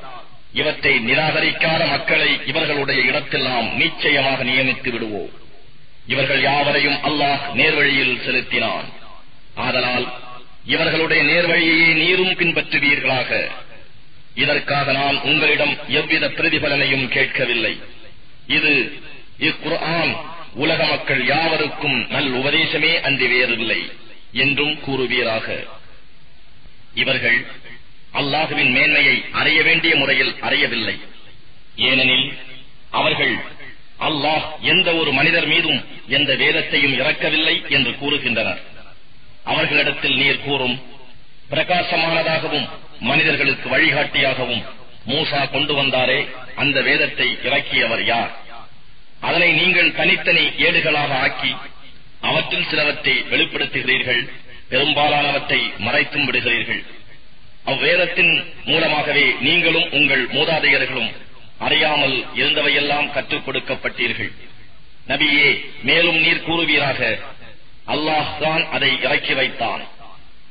இவற்றை நிராகரிக்காத மக்களை இவர்களுடைய இடத்தில் நாம் நிச்சயமாக நியமித்து விடுவோம். இவர்கள் யாவரையும் அல்லாஹ் நேர்வழியில் செலுத்தினான். ஆதலால் இவர்களுடைய நேர்வழியையே நீரும் பின்பற்றுவீர்களாக. இதற்காக நான் உங்களிடம் எவ்வித பிரதிபலனையும் கேட்கவில்லை. இது இக்குர்ஆன் உலக மக்கள் யாவருக்கும் நல் உபதேசமே அன்றி வேறில்லை என்றும் கூறுவீராக. இவர்கள் அல்லாஹுவின் மேன்மையை அறிய வேண்டிய முறையில் அறியவில்லை. ஏனெனில் அவர்கள் அல்லாஹ் எந்த ஒரு மனிதர் மீதும் எந்த வேதத்தையும் இறக்கவில்லை என்று கூறுகின்றனர். அவர்களிடத்தில் நீர் கூறும் பிரகாசமானதாகவும் மனிதர்களுக்கு வழிகாட்டியாகவும் மூசா கொண்டு வந்தாரே அந்த வேதத்தை இறக்கியவர் யார்? அதனை நீங்கள் தனித்தனி ஏடுகளாக ஆக்கி அவற்றில் சிலவற்றை வெளிப்படுத்துகிறீர்கள் பெரும்பாலானவற்றை மறைத்தும் விடுகிறீர்கள். அவ்வேதத்தின் மூலமாகவே நீங்களும் உங்கள் மூதாதையர்களும் அறியாமல் இருந்தவையெல்லாம் கற்றுக் கொடுக்கப்பட்டீர்கள். நபியே மேலும் நீர் கூறுவீராக அல்லாஹ் தான் அதை இறக்கி வைத்தான்.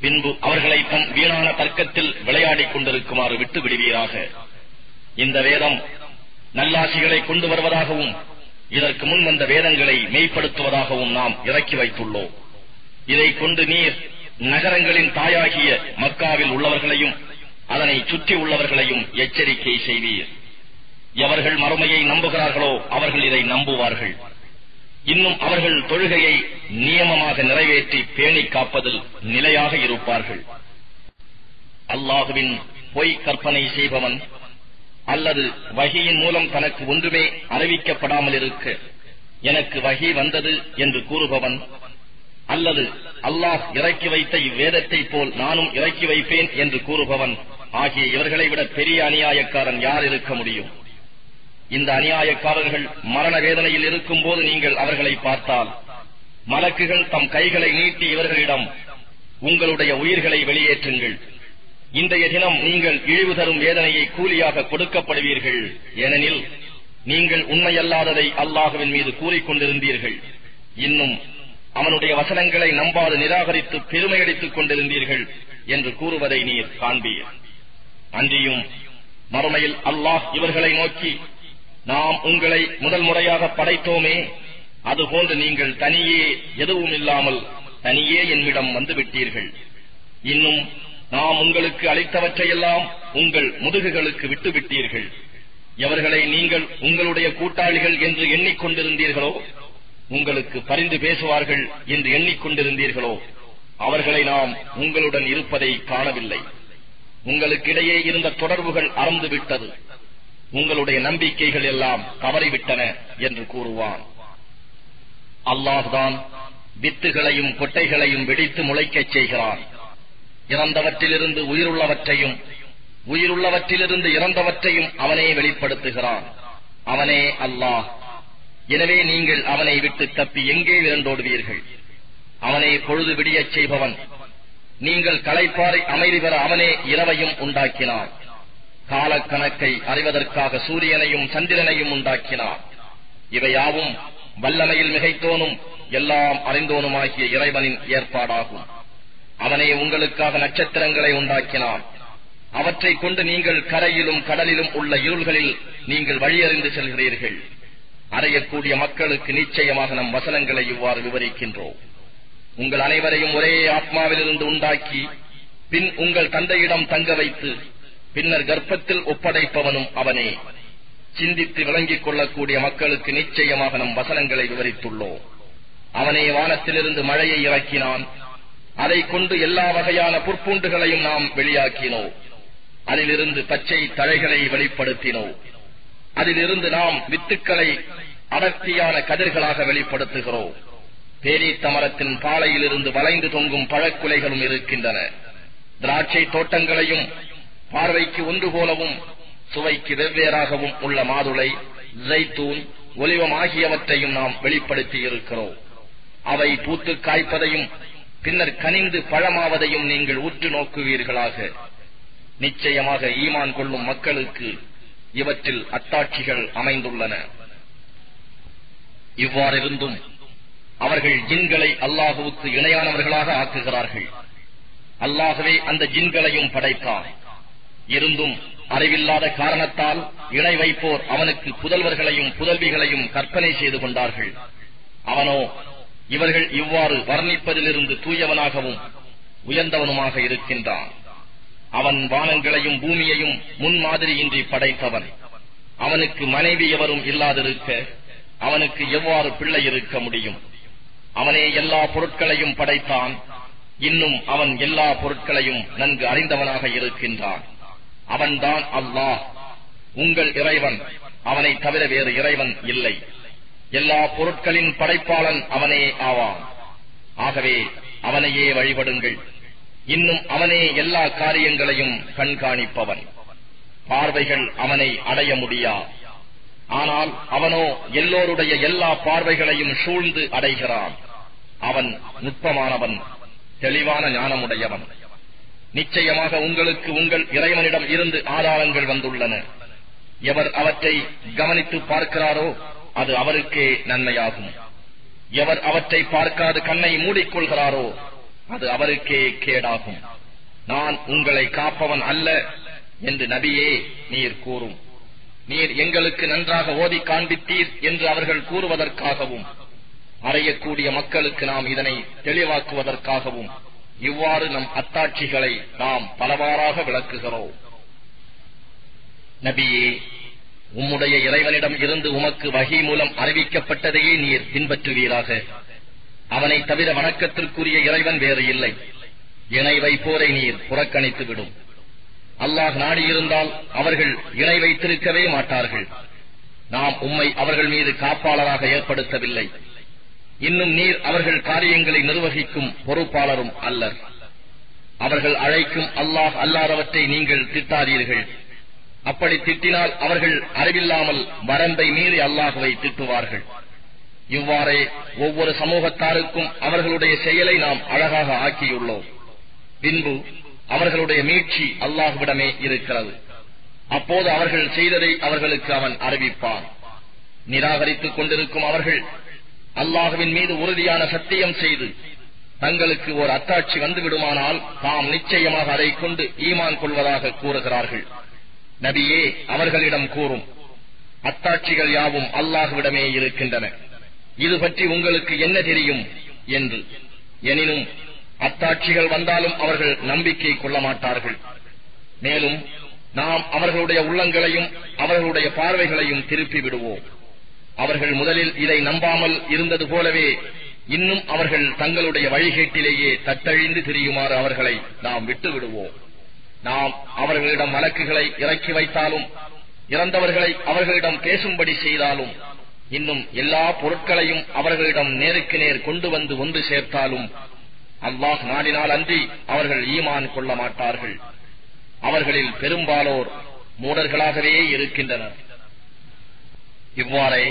பின்பு அவர்களை தம் வீணான தர்க்கத்தில் விளையாடிக் கொண்டிருக்குமாறு விட்டு விடுவீராக. இந்த வேதம் நல்லாசிகளை கொண்டு வருவதாகவும் இதற்கு முன் வந்த வேதங்களை மெய்ப்படுத்துவதாகவும் நாம் இறக்கி வைத்துள்ளோம். இதை கொண்டு நீர் நகரங்களின் தாயாகிய மக்காவில் உள்ளவர்களையும் அதனை சுற்றி உள்ளவர்களையும் எச்சரிக்கை செய்வீர். எவர்கள் மறுமையை நம்புகிறார்களோ அவர்கள் இதை நம்புவார்கள். இன்னும் அவர்கள் தொழுகையை நியமமாக நிறைவேற்றி பேணி காப்பதில் நிலையாக இருப்பார்கள். அல்லாஹுவின் பொய் கற்பனை செய்பவன் அல்லது வகையின் மூலம் தனக்கு ஒன்றுமே அறிவிக்கப்படாமல் இருக்க எனக்கு வகி வந்தது என்று கூறுபவன் அல்லது அல்லாஹ் இறக்கி வைத்த இவ்வேதத்தை போல் நானும் இறக்கி வைப்பேன் என்று கூறுபவன். ஆகிய இவர்களை விட பெரிய அநியாயக்காரன் யார் இருக்க முடியும்? இந்த அநியாயக்காரர்கள் மரண வேதனையில் இருக்கும் போது நீங்கள் அவர்களை பார்த்தால் மலக்குகள் தம் கைகளை நீட்டி இவர்களிடம் உங்களுடைய உயிர்களை வெளியேற்றுங்கள். இன்றைய தினம் நீங்கள் இழிவு தரும் வேதனையை கூலியாக கொடுக்கப்படுவீர்கள். ஏனெனில் நீங்கள் உண்மையல்லாததை அல்லாஹுவின் மீது கூறிக்கொண்டிருந்தீர்கள் இன்னும் அவனுடைய வசனங்களை நம்பாது நிராகரித்து பெருமையடித்துக் கொண்டிருந்தீர்கள் என்று கூறுவதை நீர் காண்பீர். அன்றியும் மறுமையில் அல்லாஹ் இவர்களை நோக்கி நாம் உங்களை முதல் முறையாக படைத்தோமே. அதுபோன்று நீங்கள் தனியே எதுவும் இல்லாமல் தனியே என்னிடம் வந்துவிட்டீர்கள். இன்னும் நாம் உங்களுக்கு அளித்தவற்றையெல்லாம் உங்கள் முதுகுகளுக்கு விட்டுவிட்டீர்கள். எவர்களை நீங்கள் உங்களுடைய கூட்டாளிகள் என்று எண்ணிக்கொண்டிருந்தீர்களோ உங்களுக்கு பரிந்து பேசுவார்கள் என்று எண்ணிக்கொண்டிருந்தீர்களோ அவர்களை நாம் உங்களுடன் இருப்பதை காணவில்லை. உங்களுக்கிடையே இருந்த தொடர்புகள் அறந்துவிட்டது. உங்களுடைய நம்பிக்கைகள் எல்லாம் தவறிவிட்டன என்று கூறுவான். அல்லாஹ்தான் வித்துகளையும் கொட்டைகளையும் வெடித்து முளைக்கச் செய்கிறான். இறந்தவற்றிலிருந்து உயிருள்ளவற்றையும் உயிருள்ளவற்றிலிருந்து இறந்தவற்றையும் அவனே வெளிப்படுத்துகிறான். அவனே அல்லாஹ். எனவே நீங்கள் அவனை விட்டு தப்பி எங்கே விரண்டோடுவீர்கள்? அவனே பொழுது விடியச் செய்பவன். நீங்கள் களைப்பாறை அமைதி பெற அவனே இரவையும் உண்டாக்கினான். காலக்கணக்கை அறிவதற்காக சூரியனையும் சந்திரனையும் உண்டாக்கினார். இவையாவும் வல்லமையில் மிகைத்தோனும் எல்லாம் அறிந்தோனுமாகிய இறைவனின் ஏற்பாடாகும். அவனே உங்களுக்காக நட்சத்திரங்களை உண்டாக்கினான். அவற்றை கொண்டு நீங்கள் கரையிலும் கடலிலும் உள்ள இருள்களில் நீங்கள் வழியறிந்து செல்கிறீர்கள். அறையக்கூடிய மக்களுக்கு நிச்சயமாக நம் வசனங்களை இவ்வாறு விவரிக்கின்றோம். உங்கள் அனைவரையும் ஒரே ஆத்மாவிலிருந்து உண்டாக்கி பின் உங்கள் தந்தையிடம் தங்க வைத்து பின்னர் கர்ப்பத்தில் ஒப்படைப்பவனும் அவனே. சிந்தித்து விளங்கிக் கொள்ளக்கூடிய மக்களுக்கு நிச்சயமாக நம் வசனங்களை விவரித்துள்ளோம். அவனே வானத்திலிருந்து மழையை இறக்கினான். அதை கொண்டு எல்லா வகையான புற்பூண்டுகளையும் நாம் வெளியாக்கினோம். அதிலிருந்து பச்சை தழைகளை வெளிப்படுத்தினோம். அதிலிருந்து நாம் வித்துக்களை அடர்த்தியான கதிர்களாக வெளிப்படுத்துகிறோம். பேரீத்த மரத்தின் பாலையிலிருந்து வளைந்து தொங்கும் பழக்குலைகளும் இருக்கின்றன. திராட்சை தோட்டங்களையும் பார்வைக்கு ஒன்று போலவும் சுவைக்கு வெவ்வேறாகவும் உள்ள மாதுளை ஜைத்தூன் ஒலிவம் ஆகியவற்றையும் நாம் வெளிப்படுத்தி இருக்கிறோம் அவை பூத்து காய்ப்பதையும் பின்னர் கனிந்து பழமாவதையும் நீங்கள் உற்று நோக்குவீர்களாக. நிச்சயமாக ஈமான் கொள்ளும் மக்களுக்கு இவற்றில் அத்தாட்சிகள் அமைந்துள்ளன. இவ்வாறிருந்தும் அவர்கள் ஜின்களை அல்லாஹுவுக்கு இணையானவர்களாக ஆக்குகிறார்கள். அல்லாகவே அந்த ஜின்களையும் படைத்தான் இருந்தும் அறிவில்லாத காரணத்தால் இணை வைப்போர் அவனுக்கு புதல்வர்களையும் புதல்விகளையும் கற்பனை செய்து கொண்டார்கள். அவனோ இவர்கள் இவ்வாறு வர்ணிப்பதிலிருந்து தூயவனாகவும் உயர்ந்தவனுமாக இருக்கின்றான். அவன் வானங்களையும் பூமியையும் முன்மாதிரியின்றி படைத்தவன். அவனுக்கு மனைவி எவரும் இல்லாதிருக்க அவனுக்கு எவ்வாறு பிள்ளை இருக்க முடியும்? அவனே எல்லா பொருட்களையும் படைத்தான். இன்னும் அவன் எல்லா பொருட்களையும் நன்கு அறிந்தவனாக இருக்கின்றான். அவன்தான் அல்லாஹ். உங்கள் இறைவன். அவனை தவிர வேறு இறைவன் இல்லை. எல்லா பொருட்களின் படைப்பாளன் அவனே ஆவான். ஆகவே அவனையே வழிபடுங்கள். இன்னும் அவனே எல்லா காரியங்களையும் கண்காணிப்பவன். பார்வைகள் அவனை அடைய முடியா? ஆனால் அவனோ எல்லோருடைய எல்லா பார்வைகளையும் சூழ்ந்து அடைகிறான். அவன் நுட்பமானவன் தெளிவான ஞானமுடையவன். நிச்சயமாக உங்களுக்கு உங்கள் இறைவனிடம் இருந்து ஆதாரங்கள் வந்துள்ளன. எவர் அவற்றை கவனித்து பார்க்கிறாரோ அது அவருக்கே நன்மையாகும். எவர் அவற்றை பார்க்காது கண்ணை மூடிக்கொள்கிறாரோ அது அவருக்கே கேடாகும். நான் உங்களை காப்பவன் அல்ல என்று நபியே நீர் கூறும். நீர் எங்களுக்கு நன்றாக ஓதி காண்பித்தீர் என்று அவர்கள் கூறுவதற்காகவும் அறையக்கூடிய மக்களுக்கு நாம் இதனை தெளிவாக்குவதற்காகவும் இவ்வாறு நம் அத்தாட்சிகளை நாம் பலவாறாக விளக்குகிறோம். நபியே உம்முடைய இறைவனிடம் இருந்து உமக்கு வகை மூலம் அறிவிக்கப்பட்டதையே நீர் பின்பற்றுவீராக. அவனை தவிர வணக்கத்திற்குரிய இறைவன் வேறு இல்லை. இணை வைப்போரை நீர் புறக்கணித்து விடும் அல்லாஹ் நாடியிருந்தால் அவர்கள் இணை வைத்திருக்கவே மாட்டார்கள். நாம் உம்மை அவர்கள் மீது காப்பாளராக ஏற்படுத்தவில்லை. இன்னும் நீர் அவர்கள் காரியங்களை நிர்வகிக்கும் பொறுப்பாளரும் அல்லர். அவர்கள் அழைக்கும் அல்லாஹ் அல்லாதவற்றை நீங்கள் திட்டாதீர்கள். அப்படி திட்டினால் அவர்கள் அறிவில்லாமல் வரம்பை மீறி அல்லாஹுவை திட்டுவார்கள். இவ்வாறே ஒவ்வொரு சமூகத்தாருக்கும் அவர்களுடைய செயலை நாம் அழகாக ஆக்கியுள்ளோம். பின்பு அவர்களுடைய மீட்சி அல்லாஹுவிடமே இருக்கிறது. அப்போது அவர்கள் செய்ததை அவர்களுக்கு அவன் அறிவிப்பான். நிராகரித்துக் கொண்டிருக்கும் அவர்கள் அல்லாஹுவின் மீது உறுதியான சத்தியம் செய்து தங்களுக்கு ஒரு அத்தாட்சி வந்துவிடுமானால் தாம் நிச்சயமாக அதை கொண்டு ஈமான் கொள்வதாக கூறுகிறார்கள். நபியே அவர்களிடம் கூறும். அத்தாட்சிகள் யாவும் அல்லாஹுவிடமே இருக்கின்றன. இது பற்றி உங்களுக்கு என்ன தெரியும் என்று. எனினும் அத்தாட்சிகள் வந்தாலும் அவர்கள் நம்பிக்கை கொள்ள மாட்டார்கள். மேலும் நாம் அவர்களுடைய உள்ளங்களையும் அவர்களுடைய பார்வைகளையும் திருப்பி விடுவோம். அவர்கள் முதலில் இதை நம்பாமல் இருந்தது போலவே இன்னும் அவர்கள் தங்களுடைய வழிகேட்டிலேயே தத்தழிந்து திரியுமாறு அவர்களை நாம் விட்டு விடுவோம் நாம் அவர்களிடம் வழக்குகளை இறக்கி வைத்தாலும் இறந்தவர்களை அவர்களிடம் பேசும்படி செய்தாலும் இன்னும் எல்லா பொருட்களையும் அவர்களிடம் நேருக்கு நேர் கொண்டு வந்து ஒன்று சேர்த்தாலும் அல்லாஹ் நாடினால் அன்றி அவர்கள் ஈமான் கொள்ள மாட்டார்கள். அவர்களில் பெரும்பாலோர் மூடர்களாகவே இருக்கின்றனர். இவ்வாறே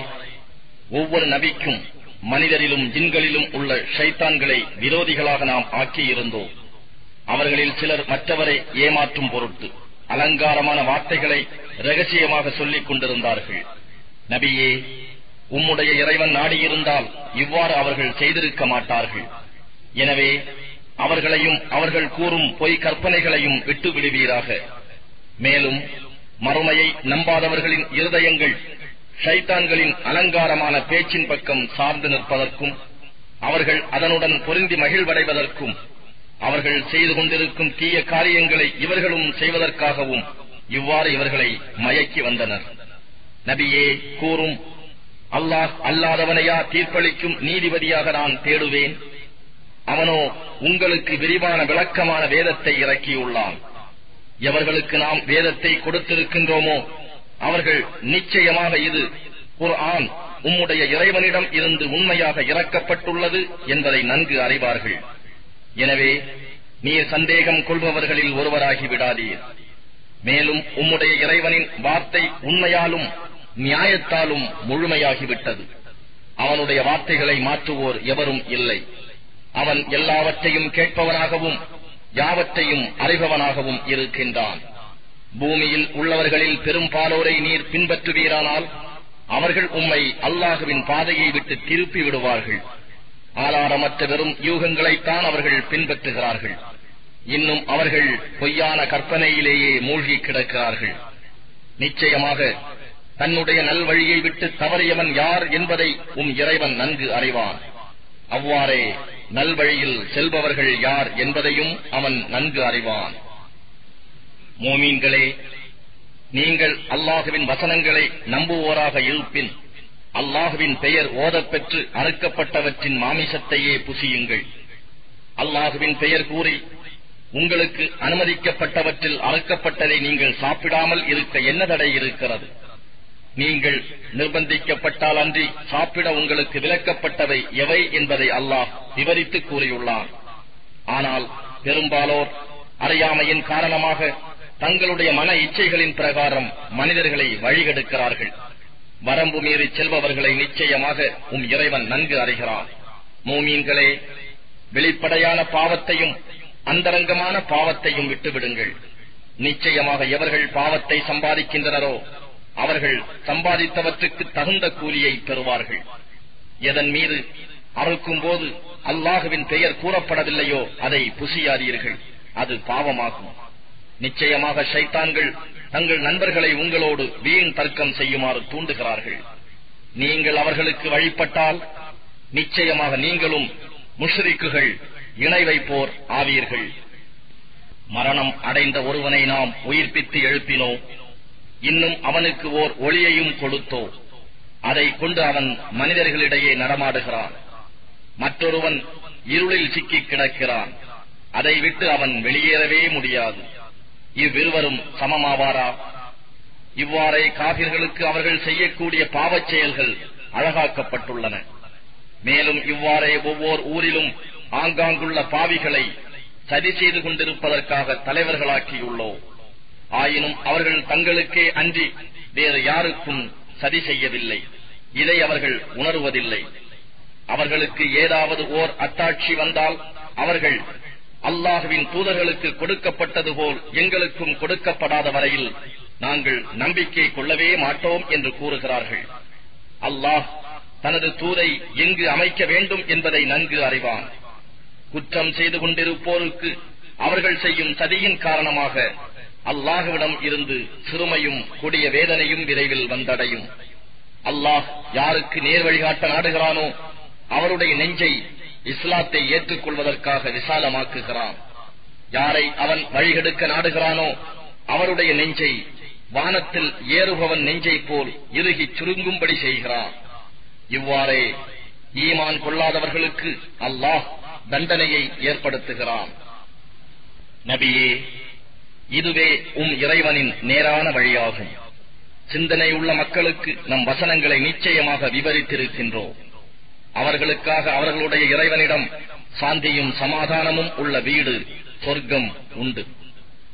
ஒவ்வொரு நபிக்கும் மனிதரிலும் ஜின்களிலும் உள்ள ஷைத்தான்களை விரோதிகளாக நாம் ஆக்கியிருந்தோம். அவர்களில் சிலர் மற்றவரை ஏமாற்றும் பொருட்டு அலங்காரமான வார்த்தைகளை ரகசியமாக சொல்லிக் கொண்டிருந்தார்கள். நபியே உம்முடைய இறைவன் நாடியிருந்தால் இவ்வாறு அவர்கள் செய்திருக்க மாட்டார்கள். எனவே அவர்களையும் அவர்கள் கூறும் பொய் கற்பனைகளையும் விட்டு விடுவீராக மேலும் மறுமையை நம்பாதவர்களின் இருதயங்கள் ஷைத்தான்களின் அலங்காரமான பேச்சின் பக்கம் சார்ந்து நிற்பதற்கும் அவர்கள் அதனுடன் பொருந்தி மகிழ்வடைவதற்கும் அவர்கள் செய்து கொண்டிருக்கும் தீய காரியங்களை இவர்களும் செய்வதற்காகவும் இவ்வாறு இவர்களை மயக்கி வந்தனர். நபியே கூறும் அல்லாஹ் அல்லாதவனையா தீர்ப்பளிக்கும் நீதிபதியாக நான் தேடுவேன். அவனோ உங்களுக்கு விரிவான விளக்கமான வேதத்தை இறக்கியுள்ளான். எவர்களுக்கு நாம் வேதத்தை கொடுத்திருக்கின்றோமோ அவர்கள் நிச்சயமாக இது குர்ஆன். உம்முடைய இறைவனிடம் இருந்து உண்மையாக இறக்கப்பட்டுள்ளது என்பதை நன்கு அறிவார்கள். எனவே நீர் சந்தேகம் கொள்பவர்களில் ஒருவராகி விடாதீர். மேலும் உம்முடைய இறைவனின் வார்த்தை உண்மையாலும் நியாயத்தாலும் முழுமையாகிவிட்டது. அவனுடைய வார்த்தைகளை மாற்றுவோர் எவரும் இல்லை. அவன் எல்லாவற்றையும் கேட்பவனாகவும் யாவற்றையும் அறிபவனாகவும் இருக்கின்றான். பூமியில் உள்ளவர்களில் பெரும்பாலோரை நீர் பின்பற்றுவீரானால் அவர்கள் உம்மை அல்லாஹுவின் பாதையை விட்டு திருப்பி விடுவார்கள். ஆதாரமற்ற வெறும் யூகங்களைத்தான் அவர்கள் பின்பற்றுகிறார்கள். இன்னும் அவர்கள் பொய்யான கற்பனையிலேயே மூழ்கி கிடக்கிறார்கள். நிச்சயமாக தன்னுடைய நல்வழியை விட்டு தவறியவன் யார் என்பதை உம் இறைவன் நன்கு அறிவான். அவ்வாறே நல்வழியில் செல்பவர்கள் யார் என்பதையும் அவன் நன்கு அறிவான். மோமீன்களே நீங்கள் அல்லாஹுவின் வசனங்களை நம்புவோராக இருப்பின் அல்லாஹுவின் பெயர் ஓதப்பெற்று அறுக்கப்பட்டவற்றின் மாமிசத்தையே புசியுங்கள். அல்லாஹுவின் பெயர் கூறி உங்களுக்கு அனுமதிக்கப்பட்டவற்றில் அறுக்கப்பட்டதை நீங்கள் சாப்பிடாமல் இருக்க என்ன தடை இருக்கிறது? நீங்கள் நிர்பந்திக்கப்பட்டால் அன்றி சாப்பிட உங்களுக்கு விலக்கப்பட்டவை எவை என்பதை அல்லாஹ் விவரித்து கூறியுள்ளான். ஆனால் பெரும்பாலோர் அறியாமையின் காரணமாக தங்களுடைய மன இச்சைகளின் பிரகாரம் மனிதர்களை வழிகெடுக்கிறார்கள். வரம்பு மீறி செல்பவர்களை நிச்சயமாக உம் இறைவன் நன்கு அறிகிறான். மூமீன்களே வெளிப்படையான பாவத்தையும் அந்தரங்கமான பாவத்தையும் விட்டுவிடுங்கள். நிச்சயமாக எவர்கள் பாவத்தை சம்பாதிக்கின்றனரோ அவர்கள் சம்பாதித்தவற்றுக்கு தகுந்த கூலியை பெறுவார்கள். எதன் மீது அறுக்கும் போது அல்லாஹுவின் பெயர் கூறப்படவில்லையோ அதை புசியாதீர்கள். அது பாவமாகும். நிச்சயமாக ஷைத்தான்கள் தங்கள் நண்பர்களை உங்களோடு வீண் தர்க்கம் செய்யுமாறு தூண்டுகிறார்கள். நீங்கள் அவர்களுக்கு வழிபட்டால் நிச்சயமாக நீங்களும் முஷ்ரிக்குகள் இணை வைப்போர் ஆவீர்கள். மரணம் அடைந்த ஒருவனை நாம் உயிர்ப்பித்து எழுப்பினோம் இன்னும் அவனுக்கு ஓர் ஒளியையும் கொடுத்தோ அதை கொண்டு அவன் மனிதர்களிடையே நடமாடுகிறான். மற்றொருவன் இருளில் சிக்கிக் கிடக்கிறான். அதை விட்டு அவன் வெளியேறவே முடியாது. இவ்விருவரும் சமமாவாரா? இவ்வாறே காபிர்களுக்கு அவர்கள் செய்யக்கூடிய பாவச் செயல்கள் அழகாக்கப்பட்டுள்ளன. மேலும் இவ்வாறே ஒவ்வொரு ஊரிலும் ஆங்காங்குள்ள பாவிகளை சதி செய்து கொண்டிருப்பதற்காக தலைவர்களாக்கியுள்ளோம் ஆயினும் அவர்கள் தங்களுக்கே அன்றி வேறு யாருக்கும் சதி செய்யவில்லை. இதை அவர்கள் உணர்வதில்லை. அவர்களுக்கு ஏதாவது ஓர் அத்தாட்சி வந்தால் அவர்கள் அல்லாஹுவின் தூதர்களுக்கு கொடுக்கப்பட்டது போல் எங்களுக்கும் கொடுக்கப்படாத வரையில் நாங்கள் நம்பிக்கை கொள்ளவே மாட்டோம் என்று கூறுகிறார்கள். அல்லாஹ் தனது தூதை எங்கு அமைக்க வேண்டும் என்பதை நன்கு அறிவான். குற்றம் செய்து கொண்டிருப்போருக்கு அவர்கள் செய்யும் சதியின் காரணமாக அல்லாஹுவிடம் இருந்து சிறுமையும் கொடிய வேதனையும் விரைவில் வந்தடையும். அல்லாஹ் யாருக்கு நேர் வழிகாட்ட நாடுகிறானோ அவருடைய நெஞ்சை இஸ்லாத்தை ஏற்றுக்கொள்வதற்காக விசாலமாக்குகிறான். யாரை அவன் வழிகெடுக்க நாடுகிறானோ அவருடைய நெஞ்சை வானத்தில் ஏறுபவன் நெஞ்சை போல் இறுகிச் சுருங்கும்படி செய்கிறான். இவ்வாறே ஈமான் கொள்ளாதவர்களுக்கு அல்லாஹ் தண்டனையை ஏற்படுத்துகிறான். நபியே இதுவே உம் இறைவனின் நேரான வழியாகும். சிந்தனை உள்ள மக்களுக்கு நம் வசனங்களை நிச்சயமாக விவரித்திருக்கின்றோம். அவர்களுக்காக அவர்களுடைய இறைவனிடம் சாந்தியும் சமாதானமும் உள்ள வீடு சொர்க்கம் உண்டு.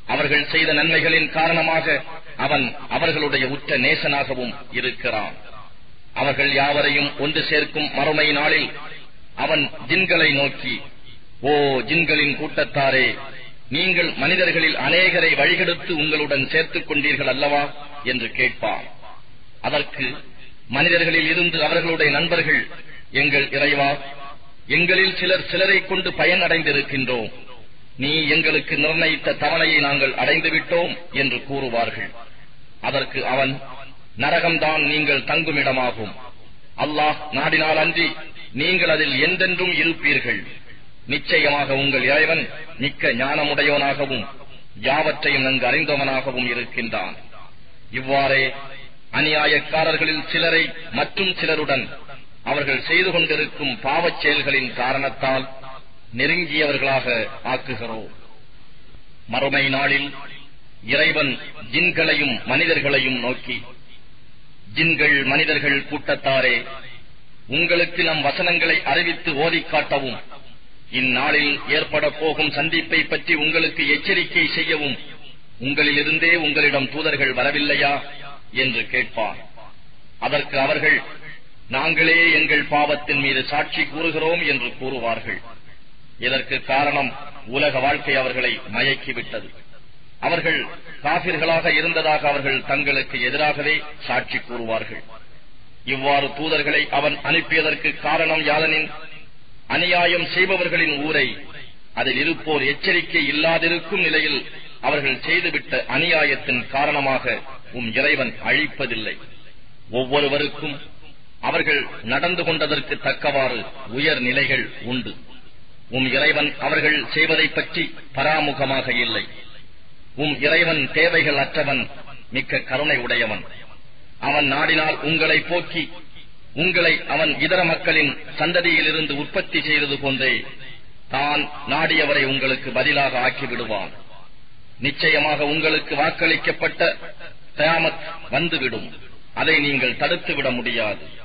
அவர்கள் செய்த நன்மைகளின் காரணமாக அவன் அவர்களுடைய உற்ற நேசனாகவும் இருக்கிறான். அவர்கள் யாவரையும் ஒன்று சேர்க்கும் மறுமை நாளில் அவன் ஜின்களை நோக்கி ஓ ஜின்களின் கூட்டத்தாரே நீங்கள் மனிதர்களில் அநேகரை வழிகெடுத்து உங்களுடன் சேர்த்துக் கொண்டீர்கள் அல்லவா? என்று கேட்பான். அதற்கு மனிதர்களில் இருந்து அவர்களுடைய நண்பர்கள் எங்கள் இறைவா எங்களில் சிலர் சிலரை கொண்டு பயன் அடைந்திருக்கின்றோம் நீ எங்களுக்கு நிர்ணயித்த தவணையை நாங்கள் அடைந்து விட்டோம் என்று கூறுவார்கள். அதற்கு அவன் நரகம்தான் நீங்கள் தங்குமிடமாகும். அல்லாஹ் நாடினால் அன்றி நீங்கள் அதில் எந்தென்றும் இருப்பீர்கள். நிச்சயமாக உங்கள் இறைவன் மிக்க ஞானமுடையவனாகவும் யாவற்றையும் நன்கு அறிந்தவனாகவும் இருக்கின்றான். இவ்வாறே அநியாயக்காரர்களில் சிலரை மற்றும் சிலருடன் அவர்கள் செய்து கொண்டிருக்கும் பாவச் செயல்களின் காரணத்தால் நெருங்கியவர்களாக ஆக்குகிறோம். மறுமை நாளில் இறைவன் ஜின்களையும் மனிதர்களையும் நோக்கி ஜின்கள் மனிதர்கள் கூட்டத்தாரே உங்களுக்கு நம் வசனங்களை அறிவித்து ஓதிக் காட்டவும். இந்நாளில் ஏற்பட போகும் சந்திப்பை பற்றி உங்களுக்கு எச்சரிக்கை செய்யவும். உங்களிலிருந்தே உங்களிடம் தூதர்கள் வரவில்லையா? என்று கேட்பார் அதற்கு அவர்கள் நாங்களே எங்கள் பாவத்தின் மீது சாட்சி கூறுகிறோம் என்று கூறுவார்கள். இதற்கு காரணம் உலக வாழ்க்கை அவர்களை மயக்கிவிட்டது. அவர்கள் காபிர்களாக இருந்ததாக அவர்கள் தங்களுக்கு எதிராகவே சாட்சி கூறுவார்கள். இவ்வாறு தூதர்களை அவன் அனுப்பியதற்கு காரணம் யாதனின்? அநியாயம் செய்பவர்களின் ஊரை. அதில் இருப்போர் எச்சரிக்கை இல்லாதிருக்கும் நிலையில் அவர்கள் செய்துவிட்ட அநியாயத்தின் காரணமாக உம் இறைவன் அழிப்பதில்லை. ஒவ்வொருவருக்கும் அவர்கள் நடந்து கொண்டதற்கு தக்கவாறு உயர் நிலைகள் உண்டு. உம் இறைவன் அவர்கள் செய்வதை பற்றி பராமுகமாக இல்லை. உம் இறைவன் தேவைகள் அற்றவன் மிக்க கருணை உடையவன். அவன் நாடினால் உங்களை போக்கி உங்களை அவன் இதர மக்களின் சந்ததியிலிருந்து உற்பத்தி செய்தது போன்றே தான் நாடியவரை உங்களுக்கு பதிலாக ஆக்கிவிடுவான். நிச்சயமாக உங்களுக்கு வாக்களிக்கப்பட்ட தயாமத் வந்துவிடும். அதை நீங்கள் தடுத்துவிட முடியாது.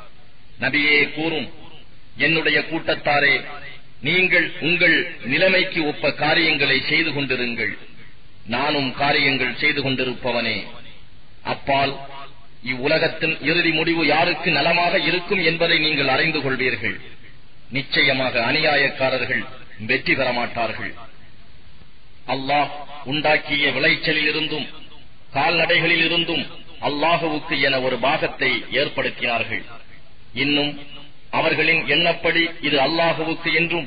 நபியே கூறும் என்னுடைய கூட்டத்தாரே நீங்கள் உங்கள் நிலைமைக்கு ஒப்ப காரியங்களை செய்து கொண்டிருங்கள். நானும் காரியங்கள் செய்து கொண்டிருப்பவனே. அப்பால் இவ்வுலகத்தின் இறுதி முடிவு யாருக்கு நலமாக இருக்கும் என்பதை நீங்கள் அறிந்து கொள்வீர்கள். நிச்சயமாக அநியாயக்காரர்கள் வெற்றி பெற மாட்டார்கள் அல்லாஹ் உண்டாக்கிய விளைச்சலில் இருந்தும் கால்நடைகளில் இருந்தும் அல்லாஹுவுக்கு என ஒரு பாகத்தை ஏற்படுத்தினார்கள். இன்னும் அவர்களின் எண்ணப்படி இது அல்லாஹுவுக்கு என்றும்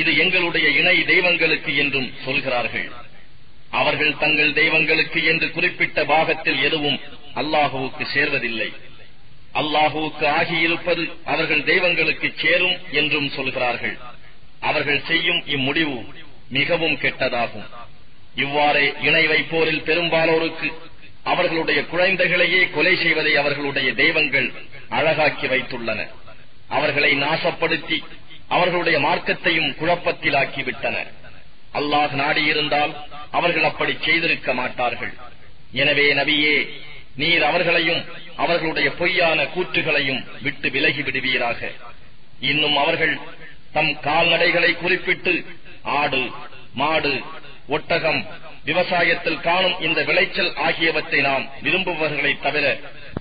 இது எங்களுடைய இணை தெய்வங்களுக்கு என்றும் சொல்கிறார்கள். அவர்கள் தங்கள் தெய்வங்களுக்கு என்று குறிப்பிட்ட பாகத்தில் எதுவும் அல்லாஹுவுக்கு சேர்வதில்லை. அல்லாஹுவுக்கு ஆகியிருப்பது அவர்கள் தெய்வங்களுக்கு சேரும் என்றும் சொல்கிறார்கள். அவர்கள் செய்யும் இம்முடிவு மிகவும் கெட்டதாகும். இவ்வாறே இணை வைப்போரில் பெரும்பாலோருக்கு அவர்களுடைய குழந்தைகளையே கொலை செய்வதை அவர்களுடைய தெய்வங்கள் அழகாக்கி வைத்துள்ளன. அவர்களை நாசப்படுத்தி அவர்களுடைய மார்க்கத்தையும் குழப்பத்திலாக்கிவிட்டன. அல்லாஹ் நாடியிருந்தால் அவர்கள் அப்படி செய்திருக்க மாட்டார்கள். எனவே நபியே நீர் அவர்களையும் அவர்களுடைய பொய்யான கூற்றுகளையும் விட்டு விலகி விடுவீராக இன்னும் அவர்கள் தம் கால்நடைகளை குறிப்பிட்டு ஆடு மாடு ஒட்டகம் விவசாயத்தில் காணும் இந்த விளைச்சல் ஆகியவற்றை நாம் விரும்புபவர்களைத் தவிர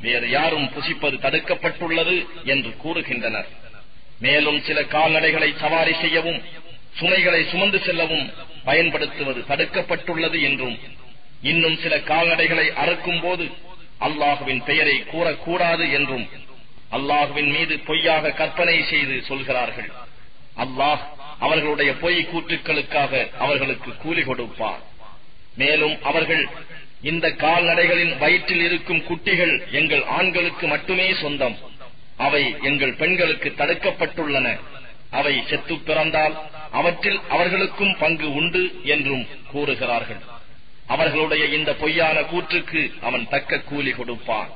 வேறு யாரும் புசிப்பது தடுக்கப்பட்டுள்ளது என்று கூறுகின்றனர். மேலும் சில கால்நடைகளை சவாரி செய்யவும் சுமைகளை சுமந்து செல்லவும் பயன்படுத்துவது தடுக்கப்பட்டுள்ளது என்றும் இன்னும் சில கால்நடைகளை அறுக்கும் போது அல்லாஹுவின் பெயரை கூறக்கூடாது என்றும் அல்லாஹுவின் மீது பொய்யாக கற்பனை செய்து சொல்கிறார்கள். அல்லாஹ் அவர்களுடைய பொய் கூற்றுக்களுக்காக அவர்களுக்கு கூலி கொடுப்பார். மேலும் அவர்கள் இந்த கால்நடைகளின் வயிற்றில் இருக்கும் குட்டிகள் எங்கள் ஆண்களுக்கு மட்டுமே சொந்தம். அவை எங்கள் பெண்களுக்கு தடுக்கப்பட்டுள்ளன. அவை செத்து பிறந்தால் அவற்றில் அவர்களுக்கும் பங்கு உண்டு என்றும் கூறுகிறார்கள். அவர்களுடைய இந்த பொய்யான கூற்றுக்கு அவன் தக்க கூலி கொடுப்பான்.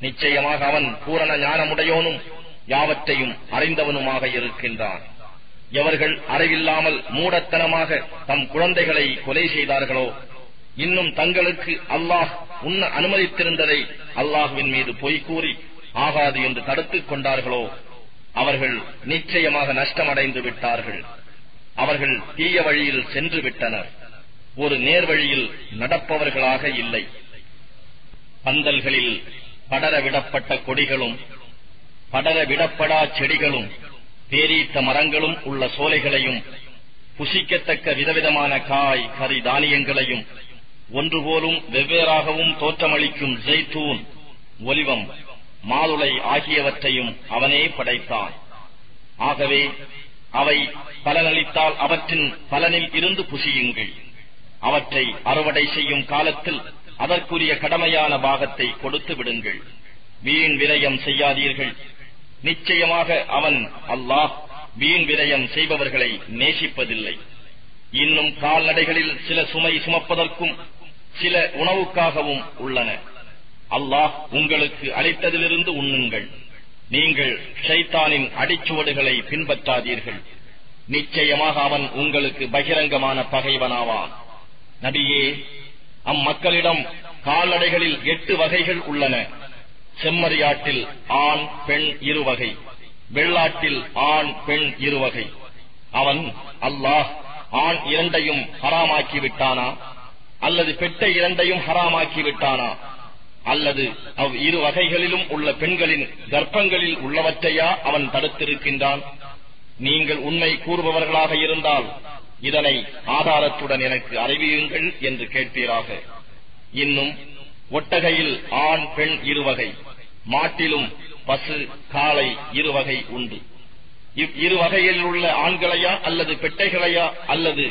நிச்சயமாக அவன் பூரண ஞானமுடையோனும் யாவற்றையும் அறிந்தவனுமாக இருக்கின்றான். எவர்கள் அறிவில்லாமல் மூடத்தனமாக தம் குழந்தைகளை கொலை செய்தார்களோ இன்னும் தங்களுக்கு அல்லாஹ் உண்ண அனுமதித்திருந்ததை அல்லாஹுவின் மீது பொய் கூறி ஆகாது என்று தடுத்துக் கொண்டார்களோ? அவர்கள் நிச்சயமாக நஷ்டமடைந்து விட்டார்கள். அவர்கள் தீய வழியில் சென்று விட்டனர். ஒரு நேர்வழியில் நடப்பவர்களாக இல்லை. பந்தல்களில் படர விடப்பட்ட கொடிகளும் படர விடப்படா செடிகளும் பேரீத்த மரங்களும் உள்ள சோலைகளையும் புசிக்கத்தக்க விதவிதமான காய் கறி தானியங்களையும் ஒன்றுபோலும் வெவ்வேறாகவும் தோற்றமளிக்கும் ஜெய்தூன் ஒலிவம் மாதுளை ஆகியவற்றையும் அவனே படைத்தான். ஆகவே அவை பலனளித்தால் அவற்றின் பலனில் இருந்து புசியுங்கள். அவற்றை அறுவடை செய்யும் காலத்தில் அதற்குரிய கடமையான பாகத்தை கொடுத்து விடுங்கள். வீண் விரயம் செய்யாதீர்கள். நிச்சயமாக அவன் அல்லாஹ் வீண் விரயம் செய்பவர்களை நேசிப்பதில்லை. இன்னும் கால்நடைகளில் சில சுமை சுமப்பதற்கும் சில உணவுக்காகவும் உள்ளன. அல்லாஹ் உங்களுக்கு அளித்ததிலிருந்து உண்ணுங்கள். நீங்கள் ஷைத்தானின் அடிச்சுவடுகளை பின்பற்றாதீர்கள். நிச்சயமாக அவன் உங்களுக்கு பகிரங்கமான பகைவனாவான். நபியே அம்மக்களிடம் கால்நடைகளில் எட்டு வகைகள் உள்ளன. செம்மறியாட்டில் ஆண் பெண் இருவகை. வெள்ளாட்டில் ஆண் பெண் இருவகை. அவன் அல்லாஹ் ஆண் இரண்டையும் ஹராமாக்கிவிட்டானா? அல்லது பெட்டை இரண்டையும் ஹராமாக்கி விட்டானா அல்லது அவ் இரு வகைகளிலும் உள்ள பெண்களின் கர்ப்பங்களில் உள்ளவற்றையா அவன் தடுத்திருக்கின்றான்? நீங்கள் உண்மை கூறுபவர்களாக இருந்தால் இதனை ஆதாரத்துடன் எனக்கு அறிவியுங்கள் என்று கேட்பீராக. இன்னும் ஒட்டகையில் ஆண் பெண் இருவகை மாட்டிலும் பசு காளை இருவகை உண்டு. இவ் இரு வகையில் உள்ள ஆண்களையா அல்லது பெட்டைகளையா அல்லது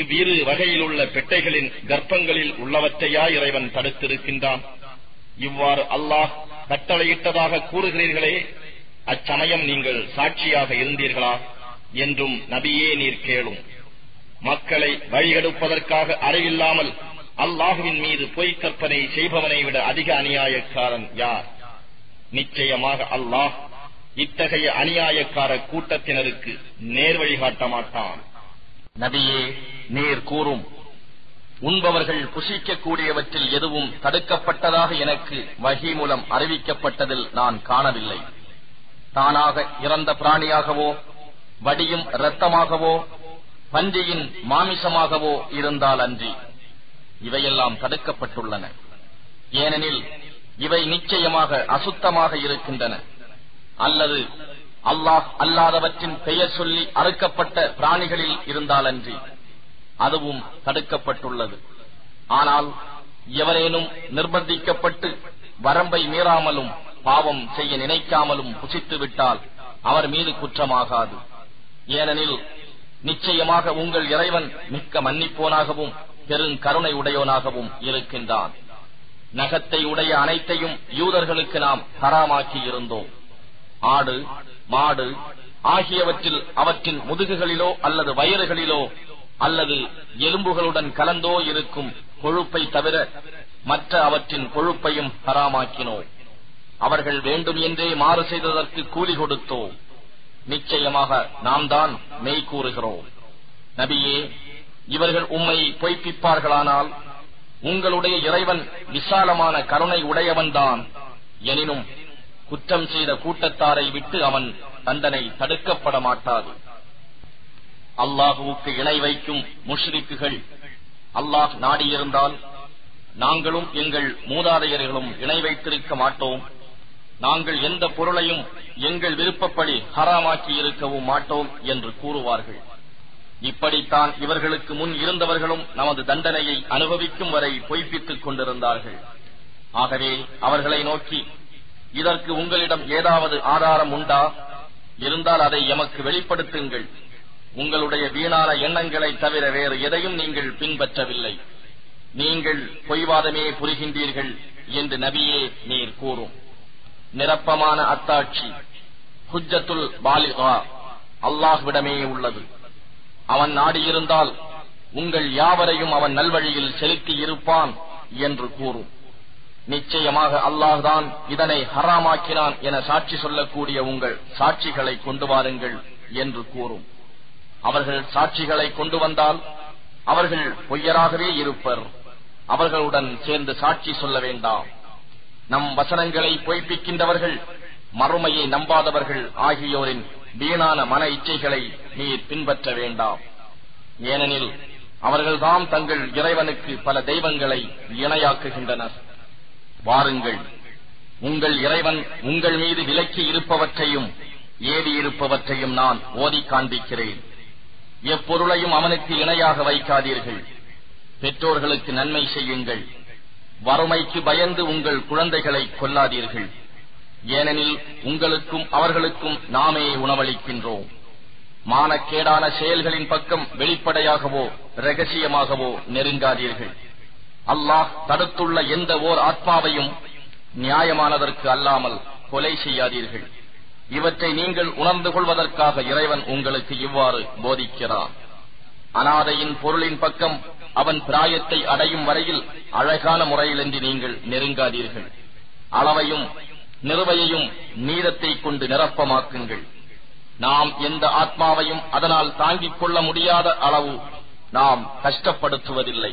இவ்விரு வகையில் உள்ள பெட்டைகளின் கர்ப்பங்களில் உள்ளவற்றையா இறைவன் தடுத்திருக்கின்றான். இவ்வாறு அல்லாஹ் கட்டளையிட்டதாக கூறுகிறீர்களே அச்சமயம் நீங்கள் சாட்சியாக இருந்தீர்களா என்றும் நபியே நீர் கேளும். மக்களை வழிகெடுப்பதற்காக அறிவில்லாமல் அல்லாஹுவின் மீது பொய் கற்பனை செய்பவனை விட அதிக அநியாயக்காரன் யார்? நிச்சயமாக அல்லாஹ் இத்தகைய அநியாயக்கார கூட்டத்தினருக்கு நேர்வழிகாட்ட மாட்டான். நபியே நீர் கூறும். உண்பவர்கள் புசிக்கக்கூடியவற்றில் எதுவும் தடுக்கப்பட்டதாக எனக்கு வகி மூலம் அறிவிக்கப்பட்டதில் நான் காணவில்லை. தானாக இறந்த பிராணியாகவோ வடியும் இரத்தமாகவோ பன்றியின் மாமிசமாகவோ இருந்தால் அன்றி இவையெல்லாம் தடுக்கப்பட்டுள்ளன. ஏனெனில் இவை நிச்சயமாக அசுத்தமாக இருக்கின்றன. அல்லது அல்லாஹ் அல்லாதவற்றின் பெயர் சொல்லி அறுக்கப்பட்ட பிராணிகளில் இருந்தாலன்றி அதுவும் தடுக்கப்பட்டுள்ளது. ஆனால் எவரேனும் நிர்பந்திக்கப்பட்டு வரம்பை மீறாமலும் பாவம் செய்ய நினைக்காமலும் புசித்து விட்டால் அவர் மீது குற்றமாகாது. ஏனெனில் நிச்சயமாக உங்கள் இறைவன் மிக்க மன்னிப்போனாகவும் பெருங்கருணை உடையோனாகவும் இருக்கின்றான். நகத்தை உடைய அனைத்தையும் யூதர்களுக்கு நாம் ஹராமாக்கி இருந்தோம். ஆடு மாடு ஆகியவற்றில் அவற்றின் முதுகுகளிலோ அல்லது வயறுகளிலோ அல்லது எலும்புகளுடன் கலந்தோ இருக்கும் கொழுப்பை தவிர மற்ற அவற்றின் கொழுப்பையும் ஹராமாக்கினோம் அவர்கள் வேண்டும் என்றே மாறு செய்ததற்கு கூலி கொடுத்தோ. நிச்சயமாக நாம் தான் மெய் கூறுகிறோம். நபியே இவர்கள் உம்மை பொய்ப்பிப்பார்களானால் உங்களுடைய இறைவன் விசாலமான கருணை உடையவன்தான் எனினும் குற்றம் செய்த கூட்டத்தாரை விட்டு அவன் தண்டனை தடுக்கப்பட மாட்டாது. அல்லாஹுவுக்கு இணை வைக்கும் முஷ்ரிக்குகள். அல்லாஹ் நாடியிருந்தால் நாங்களும் எங்கள் மூதாதையர்களும் இணை வைத்திருக்க மாட்டோம். நாங்கள் எந்த பொருளையும் எங்கள் விருப்பப்படி ஹராமாக்கி இருக்கவும் மாட்டோம் என்று கூறுவார்கள். இப்படித்தான் இவர்களுக்கு முன் இருந்தவர்களும் நமது தண்டனையை அனுபவிக்கும் வரை பொய்ப்பித்துக் கொண்டிருந்தார்கள். ஆகவே அவர்களை நோக்கி இதற்கு உங்களிடம் ஏதாவது ஆதாரம் உண்டா? இருந்தால் அதை எமக்கு வெளிப்படுத்துங்கள். உங்களுடைய வீணான எண்ணங்களை தவிர வேறு எதையும் நீங்கள் பின்பற்றவில்லை. நீங்கள் பொய்வாதமே புரிகின்றீர்கள் என்று நபியே நீர் கூறும். நிரப்பமான அத்தாட்சி ஹுஜத்துல் பாலிகா அல்லாஹ்விடமே உள்ளது. அவன் நாடியிருந்தால் உங்கள் யாவரையும் அவன் நல்வழியில் செலுத்தி இருப்பான் என்று கூறும். நிச்சயமாக அல்லாஹ்தான் இதனை ஹராமாக்கினான் என சாட்சி சொல்லக்கூடிய உங்கள் சாட்சிகளை கொண்டு வாருங்கள் என்று கூறும். அவர்கள் சாட்சிகளை கொண்டு வந்தால் அவர்கள் பொய்யராகவே இருப்பர். அவர்களுடன் சேர்ந்து சாட்சி சொல்ல வேண்டாம். நம் வசனங்களை பொய்ப்பிக்கின்றவர்கள் மறுமையை நம்பாதவர்கள் ஆகியோரின் வீணான மன இச்சைகளை நீர் பின்பற்ற வேண்டாம். ஏனெனில் அவர்கள்தாம் தங்கள் இறைவனுக்கு பல தெய்வங்களை இணையாக்குகின்றனர். வாருங்கள் உங்கள் இறைவன் உங்கள் மீது விலக்கி இருப்பவற்றையும் ஏவி இருப்பவற்றையும் நான் ஓதி காண்பிக்கிறேன். எப்பொருளையும் அவனுக்கு இணையாக வைக்காதீர்கள். பெற்றோர்களுக்கு நன்மை செய்யுங்கள். வறுமைக்கு பயந்து உங்கள் குழந்தைகளை கொல்லாதீர்கள். ஏனெனில் உங்களுக்கும் அவர்களுக்கும் நாமே உணவளிக்கின்றோம். மானக்கேடான செயல்களின் பக்கம் வெளிப்படையாகவோ ரகசியமாகவோ நெருங்காதீர்கள். அல்லாஹ் தடுத்துள்ள எந்த ஓர் ஆத்மாவையும் நியாயமானதற்கு அல்லாமல் கொலை செய்யாதீர்கள். இவற்றை நீங்கள் உணர்ந்து கொள்வதற்காக இறைவன் உங்களுக்கு இவ்வாறு போதிக்கிறான். அனாதையின் பொருளின் பக்கம் அவன் பிராயத்தை அடையும் வரையில் அழகான முறையிலின்றி நீங்கள் நெருங்காதீர்கள். அளவையும் நிறுவையையும் நீரத்தை கொண்டு நிரப்பமாக்குங்கள். நாம் எந்த ஆத்மாவையும் அதனால் தாங்கிக் கொள்ள முடியாத அளவு நாம் கஷ்டப்படுத்துவதில்லை.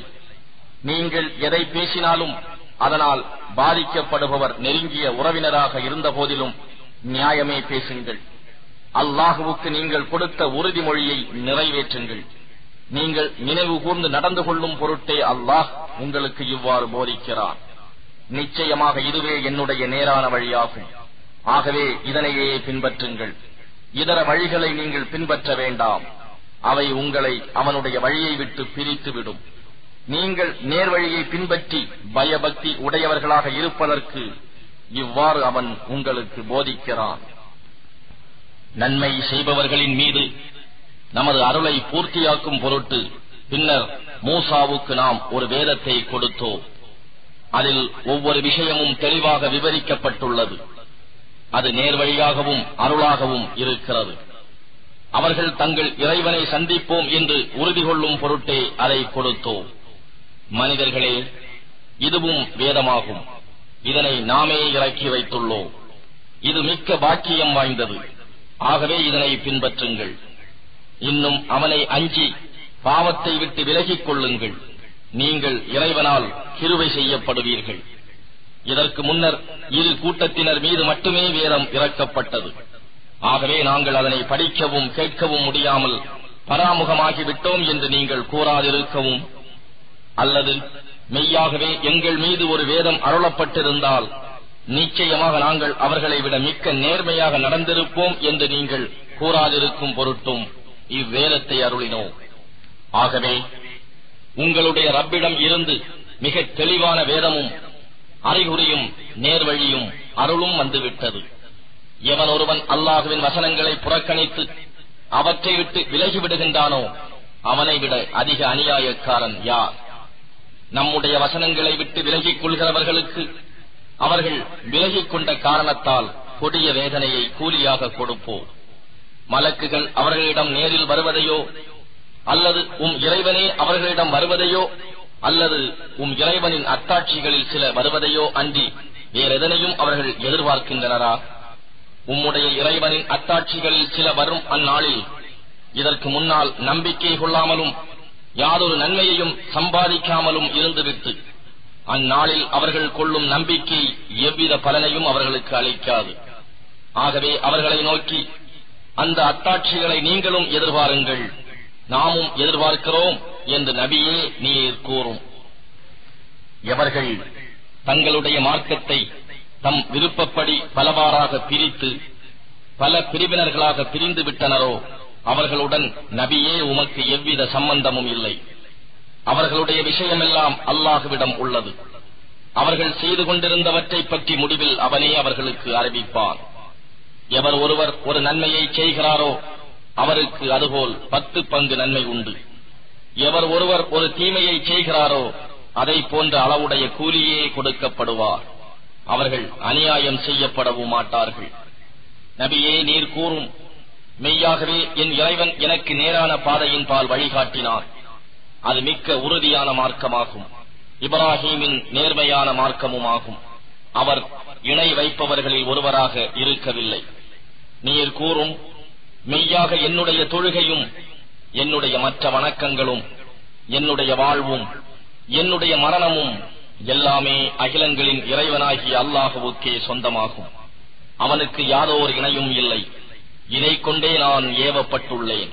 நீங்கள் எதை பேசினாலும் அதனால் பாதிக்கப்படுபவர் நெருங்கிய உறவினராக இருந்த போதிலும் நியாயமே பேசுங்கள். அல்லாஹுவுக்கு நீங்கள் கொடுத்த உறுதிமொழியை நிறைவேற்றுங்கள். நீங்கள் நினைவு கூர்ந்து நடந்து கொள்ளும் பொருட்டே அல்லாஹ் உங்களுக்கு இவ்வாறு போதிக்கிறார். நிச்சயமாக இதுவே என்னுடைய நேரான வழியாகும். ஆகவே இதனையே பின்பற்றுங்கள். இதர வழிகளை நீங்கள் பின்பற்ற வேண்டாம். அவை உங்களை அவனுடைய வழியை விட்டு பிரித்துவிடும். நீங்கள் நேர்வழியை பின்பற்றி பயபக்தி உடையவர்களாக இருப்பதற்கு இவ்வாறு அவன் உங்களுக்கு போதிக்கிறான். நன்மை செய்பவர்களின் மீது நமது அருளை பூர்த்தியாக்கும் பொருட்டு பின்னர் மூசாவுக்கு நாம் ஒரு வேதத்தை கொடுத்தோம். அதில் ஒவ்வொரு விஷயமும் தெளிவாக விவரிக்கப்பட்டுள்ளது. அது நேர்வழியாகவும் அருளாகவும் இருக்கிறது. அவர்கள் தங்கள் இறைவனை சந்திப்போம் என்று உறுதி கொள்ளும் பொருட்டே அதை கொடுத்தோம். மனிதர்களே இதுவும் வேதமாகும். இதனை நாமே இறக்கி வைத்துள்ளோம். இது மிக்க பாக்கியம் வாய்ந்தது. ஆகவே இதனை பின்பற்றுங்கள். இன்னும் அவனை அஞ்சி பாவத்தை விட்டு விலகிக் கொள்ளுங்கள். நீங்கள் இறைவனால் கிருவை செய்யப்படுவீர்கள். இதற்கு முன்னர் இரு கூட்டத்தினர் மீது மட்டுமே வேதம் இறக்கப்பட்டது. ஆகவே நாங்கள் அதனை படிக்கவும் கேட்கவும் முடியாமல் பராமுகமாகிவிட்டோம் என்று நீங்கள் கூறாதிருக்கவும் அல்லது மெய்யாகவே எங்கள் மீது ஒரு வேதம் அருளப்பட்டிருந்தால் நிச்சயமாக நாங்கள் அவர்களை விட மிக்க நேர்மையாக நடந்திருப்போம் என்று நீங்கள் கூறாதிருக்கும் பொருட்டும் இவ்வேதத்தை அருளினோம் ஆகவே உங்களுடைய ரப்பிடம் இருந்து மிக தெளிவான வேதமும் அறிகுறியும் நேர்வழியும் அருளும் வந்துவிட்டது. எவன் ஒருவன் அல்லாஹுவின் வசனங்களை புறக்கணித்து அவற்றை விட்டு விலகிவிடுகின்றானோ அவனை விட அதிக அநியாயக்காரன் யார்? நம்முடைய வசனங்களை விட்டு விலகிக் கொள்கிறவர்களுக்கு அவர்கள் விலகிக் கொண்ட காரணத்தால் கொடிய வேதனையை கூலியாக கொடுப்போம். மலக்குகள் அவர்களிடம் நேரில் வருவதையோ அல்லது உம் இறைவனே அவர்களிடம் வருவதையோ அல்லது உம் இறைவனின் அத்தாட்சிகளில் சில வருவதையோ அன்றி வேறெதனையும் அவர்கள் எதிர்பார்க்கின்றனரா? உம்முடைய இறைவனின் அத்தாட்சிகளில் சில வரும் அந்நாளில் இதற்கு முன்னால் நம்பிக்கை கொள்ளாமலும் யாதொரு நன்மையையும் சம்பாதிக்காமலும் இருந்துவிட்டு அந்நாளில் அவர்கள் கொள்ளும் நம்பிக்கை எவ்வித பலனையும் அவர்களுக்கு அளிக்காது. ஆகவே அவர்களை நோக்கி அந்த அத்தாட்சிகளை நீங்களும் எதிர்பாருங்கள். நாமும் எதிர்பார்க்கிறோம் என்று நபியே நீர் கூறும். எவர்கள் தங்களுடைய மார்க்கத்தை தம் விருப்பப்படி பலவாறாக பிரித்து பல பிரிவினர்களாக பிரிந்து விட்டனரோ அவர்களுடன் நபியே உமக்கு எவ்வித சம்பந்தமும் இல்லை. அவர்களுடைய விஷயமெல்லாம் அல்லாஹுவிடம் உள்ளது. அவர்கள் செய்து கொண்டிருந்தவற்றை பற்றி முடிவில் அவனே அவர்களுக்கு அறிவிப்பான். எவர் ஒருவர் ஒரு நன்மையை செய்கிறாரோ அவருக்கு அதுபோல் பத்து பங்கு நன்மை உண்டு. எவர் ஒருவர் ஒரு தீமையை செய்கிறாரோ அதை போன்ற அளவுடைய கூலியே கொடுக்கப்படுவார். அவர்கள் அநியாயம் செய்யப்படவும் மாட்டார்கள். நபியே நீர் கூறும் மெய்யாகவே என் இறைவன் எனக்கு நேரான பாதையின் பால் வழிகாட்டினார். அது மிக்க உறுதியான மார்க்கமாகும். இப்ராஹீமின் நேர்மையான மார்க்கமுமாகும். அவர் இணை வைப்பவர்களில் ஒருவராக இருக்கவில்லை. நீர் கூறும் மெய்யாக என்னுடைய தொழுகையும் என்னுடைய மற்ற வணக்கங்களும் என்னுடைய வாழ்வும் என்னுடைய மரணமும் எல்லாமே அகிலங்களின் இறைவனாகிய அல்லாஹுவுக்கே சொந்தமாகும். அவனுக்கு யாதோர் இணையும் இல்லை. இதை கொண்டே நான் ஏவப்பட்டுள்ளேன்.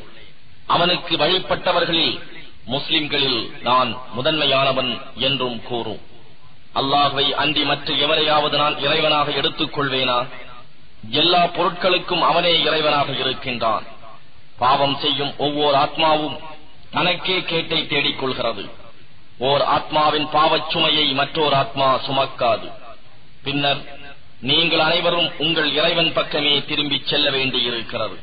அவனுக்கு வழிபட்டவர்களில் முஸ்லிம்களில் நான் முதன்மையானவன் என்றும் கூறும். அல்லாஹை அன்றி மற்ற எவரையாவது நான் இறைவனாக எடுத்துக் கொள்வேனா எல்லா பொருட்களுக்கும் அவனே இறைவனாக இருக்கின்றான். பாவம் செய்யும் ஒவ்வொரு ஆத்மாவும் தனக்கே கேட்டை தேடிக் கொள்கிறது ஓர் ஆத்மாவின் பாவச் சுமையை மற்றோர் ஆத்மா சுமக்காது. பின்னர் நீங்கள் அனைவரும் உங்கள் இறைவன் பக்கமே திரும்பிச் செல்ல வேண்டியிருக்கிறது.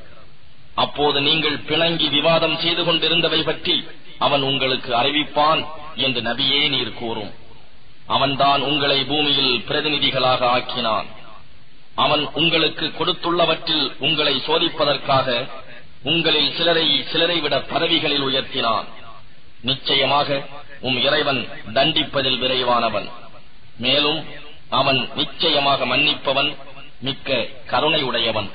அப்போது நீங்கள் பிணங்கி விவாதம் செய்து கொண்டிருந்தவை பற்றி அவன் உங்களுக்கு அறிவிப்பான் என்று நபியே நீர் கூறும். அவன்தான் உங்களை பூமியில் பிரதிநிதிகளாக ஆக்கினான். அவன் உங்களுக்கு கொடுத்துள்ளவற்றில் உங்களை சோதிப்பதற்காக உங்களில் சிலரை சிலரை விட பதவிகளில் உயர்த்தினான். நிச்சயமாக உம் இறைவன் தண்டிப்பதில் விரைவானவன். மேலும் அவன் நிச்சயமாக மன்னிப்பவன் மிக்க கருணை உடையவன்